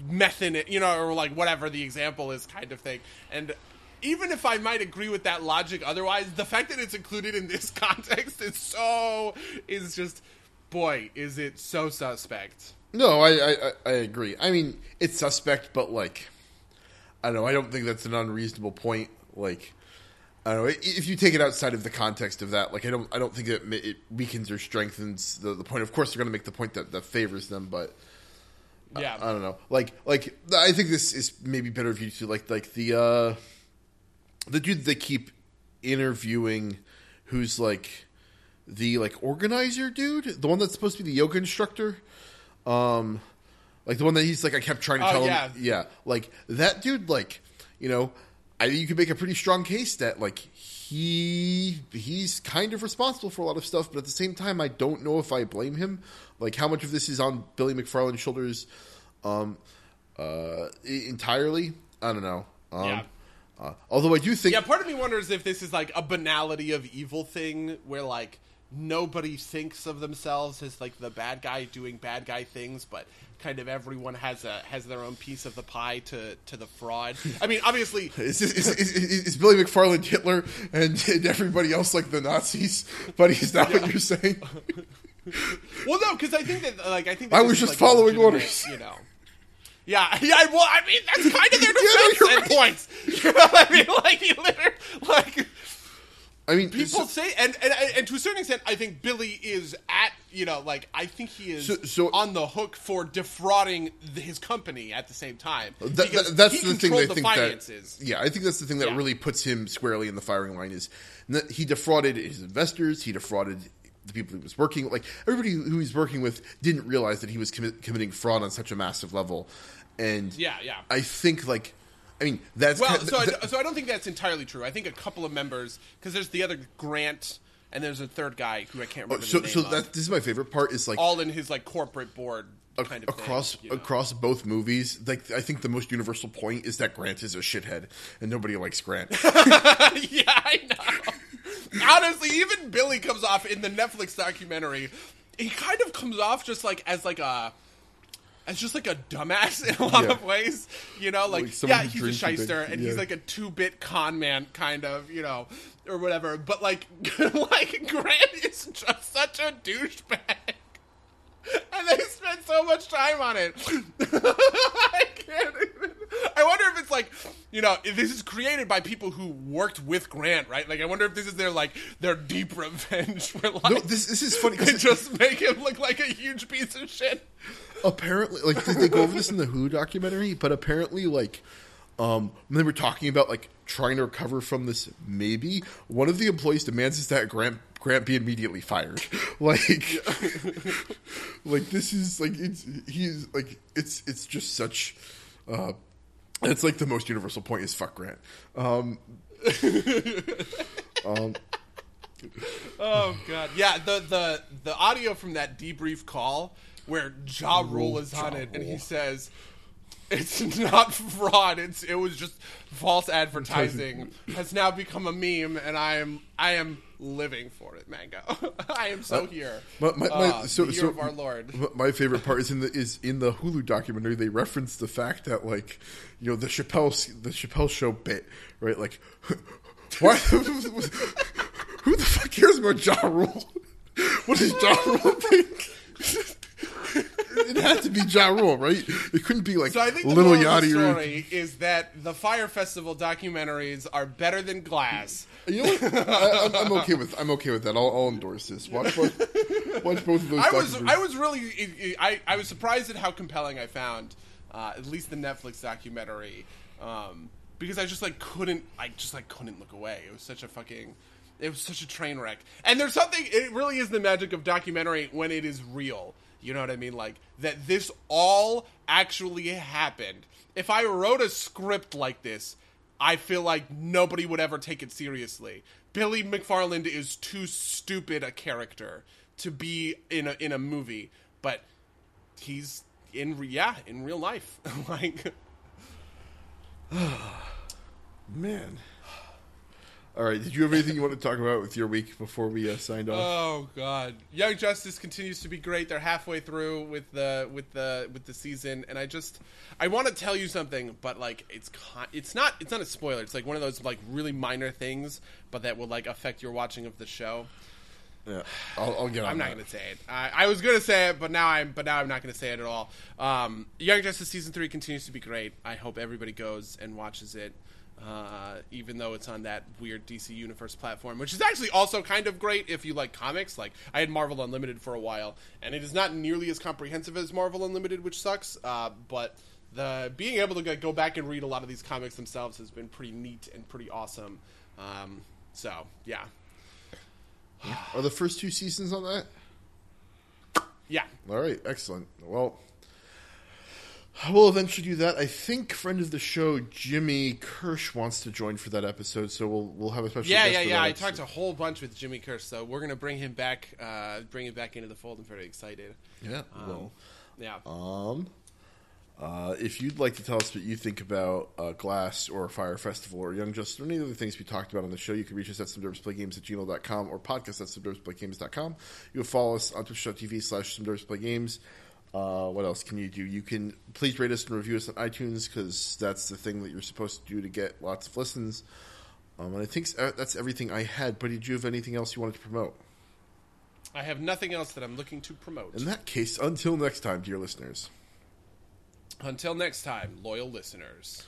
meth in it, you know, or like whatever the example is, kind of thing. And even if I might agree with that logic, otherwise, the fact that it's included in this context is so is just, boy, is it so suspect. no, I, I I- I agree. I mean, it's suspect, but like I don't know. I don't think that's an unreasonable point. Like. I don't know. If you take it outside of the context of that, like I don't, I don't think it, it weakens or strengthens the, the point. Of course, they're going to make the point that, that favors them, but Yeah, I don't know. Like, like I think this is maybe better you to like, like the uh the dude they keep interviewing, who's like the like organizer dude, the one that's supposed to be the yoga instructor, um, like the one that he's like I kept trying to Oh, tell yeah. him, yeah, like that dude, like you know, I you could make a pretty strong case that like he he's kind of responsible for a lot of stuff, but at the same time, I don't know if I blame him. Like how much of this is on Billy McFarland's shoulders. Um, uh, entirely. I don't know. Um, Yeah. Uh, although I do think Yeah, part of me wonders if this is like a banality of evil thing where like nobody thinks of themselves as like the bad guy doing bad guy things, but kind of everyone has a has their own piece of the pie to to the fraud. I mean, obviously, Is, is, is, is, Billy McFarland Hitler and, and everybody else like the Nazis? But is that what you're saying? well, no, because I think that like I think I was is, just like, following orders. you know. Yeah, yeah. Well, I mean, that's kind of their Yeah, defense you're right. endpoints. You know I mean? Like, you literally, like I mean, people so- say, and, and and to a certain extent, I think Billy is at you know, like I think he is So- so- on the hook for defrauding the, his company at the same time. That, that- that's he the thing that I think finances. that yeah, I think that's the thing that Yeah. really puts him squarely in the firing line is that he defrauded his investors, he defrauded the people he was working with. like everybody who he's working with didn't realize that he was commi- committing fraud on such a massive level, and Yeah, yeah. I think like I mean that's Well, kind so I, that- so I don't think that's entirely true. I think a couple of members, because there's the other Grant, and there's a third guy who I can't oh, remember. so the name so of, that this is my favorite part is like all in his like corporate board kind of across thing, you know? across both movies like I think the most universal point is that Grant is a shithead and nobody likes Grant. yeah, I know. Honestly, even Billy comes off in the Netflix documentary. He kind of comes off just like as like a as just like a dumbass in a lot Yeah. of ways. You know, like, Like yeah, he's a drinks a bit, shyster and he's like a two bit con man kind of, you know, or whatever. But like like Grant is just such a douchebag. And they spend so much time on it. I can't even. I wonder if it's like, you know, if this is created by people who worked with Grant, right? Like, I wonder if this is their like their deep revenge for like no, this this is funny they just make him look like a huge piece of shit. Apparently like they, they go over this in the Hulu documentary, but apparently like um when they were talking about like trying to recover from this maybe one of the employees demands is that Grant Grant be immediately fired. Like like this is like it's he's like it's it's just such uh it's like the most universal point is fuck Grant. Um, Um Oh god, yeah. The the the audio from that debrief call where Ja Rule is on it, and he says. It's not fraud. It's it was just false advertising. Has now become a meme, and I am I am living for it, Mango. I am so here. My, my, my, Uh, so, so of our Lord. My favorite part is in the is in the Hulu documentary. They reference the fact that like you know the Chappelle the Chappelle show bit right like why who the fuck cares about Ja Rule? What does Ja Rule think? It had to be Ja Rule, right? It couldn't be like So I think the Little moral of the Yachty or story is that the Fyre Festival documentaries are better than Glass. you know what? I, I'm, I'm okay with I'm okay with that. I'll, I'll endorse this. Watch both, watch both of those. I was. I was really I, I was surprised at how compelling I found uh, at least the Netflix documentary um, because I just like couldn't I just like couldn't look away. It was such a fucking it was such a train wreck. And there's something it really is the magic of documentary when it is real. You know what I mean? Like that this all actually happened. If I wrote a script like this, I feel like nobody would ever take it seriously. Billy McFarland is too stupid a character to be in a in a movie, but he's in yeah in real life. like Man. All right. Did you have anything you want to talk about with your week before we uh, signed off? oh god, Young Justice continues to be great. They're halfway through with the with the with the season, and I just I want to tell you something, but like it's con- it's not it's not a spoiler. It's like one of those like really minor things, but that will like affect your watching of the show. yeah, I'll, I'll get on. I'm not that. going to say it. I, I was going to say it, but now I'm but now I'm not going to say it at all. Um, Young Justice season three continues to be great. I hope everybody goes and watches it, uh, even though it's on that weird DC Universe platform, which is actually also kind of great if you like comics. Like I had Marvel Unlimited for a while, and it is not nearly as comprehensive as Marvel Unlimited, which sucks. Uh, but the being able to go back and read a lot of these comics themselves has been pretty neat and pretty awesome. Um, so yeah, Are the first two seasons on that? yeah. All right, excellent. Well, we'll eventually do that. I think friend of the show Jimmy Kirsch wants to join for that episode, so we'll we'll have a special. Yeah, guest yeah, yeah. I episode. talked a whole bunch with Jimmy Kirsch, so we're gonna bring him back, uh, bring him back into the fold. I'm very excited. Yeah. well, Yeah. um, Uh, if you'd like to tell us what you think about uh, Glass or Fyre Festival or Young Justice or any of the things we talked about on the show, you can reach us at subderbisplaygames at gmail.com or podcast at subderbisplaygames.com. You can follow us on twitch.tv slash subderbisplaygames. Uh, what else can you do? You can please rate us and review us on iTunes because that's the thing that you're supposed to do to get lots of listens. Um, and I think uh, that's everything I had. But did you have anything else you wanted to promote? I have nothing else that I'm looking to promote. In that case, until next time, dear listeners. Until next time, loyal listeners.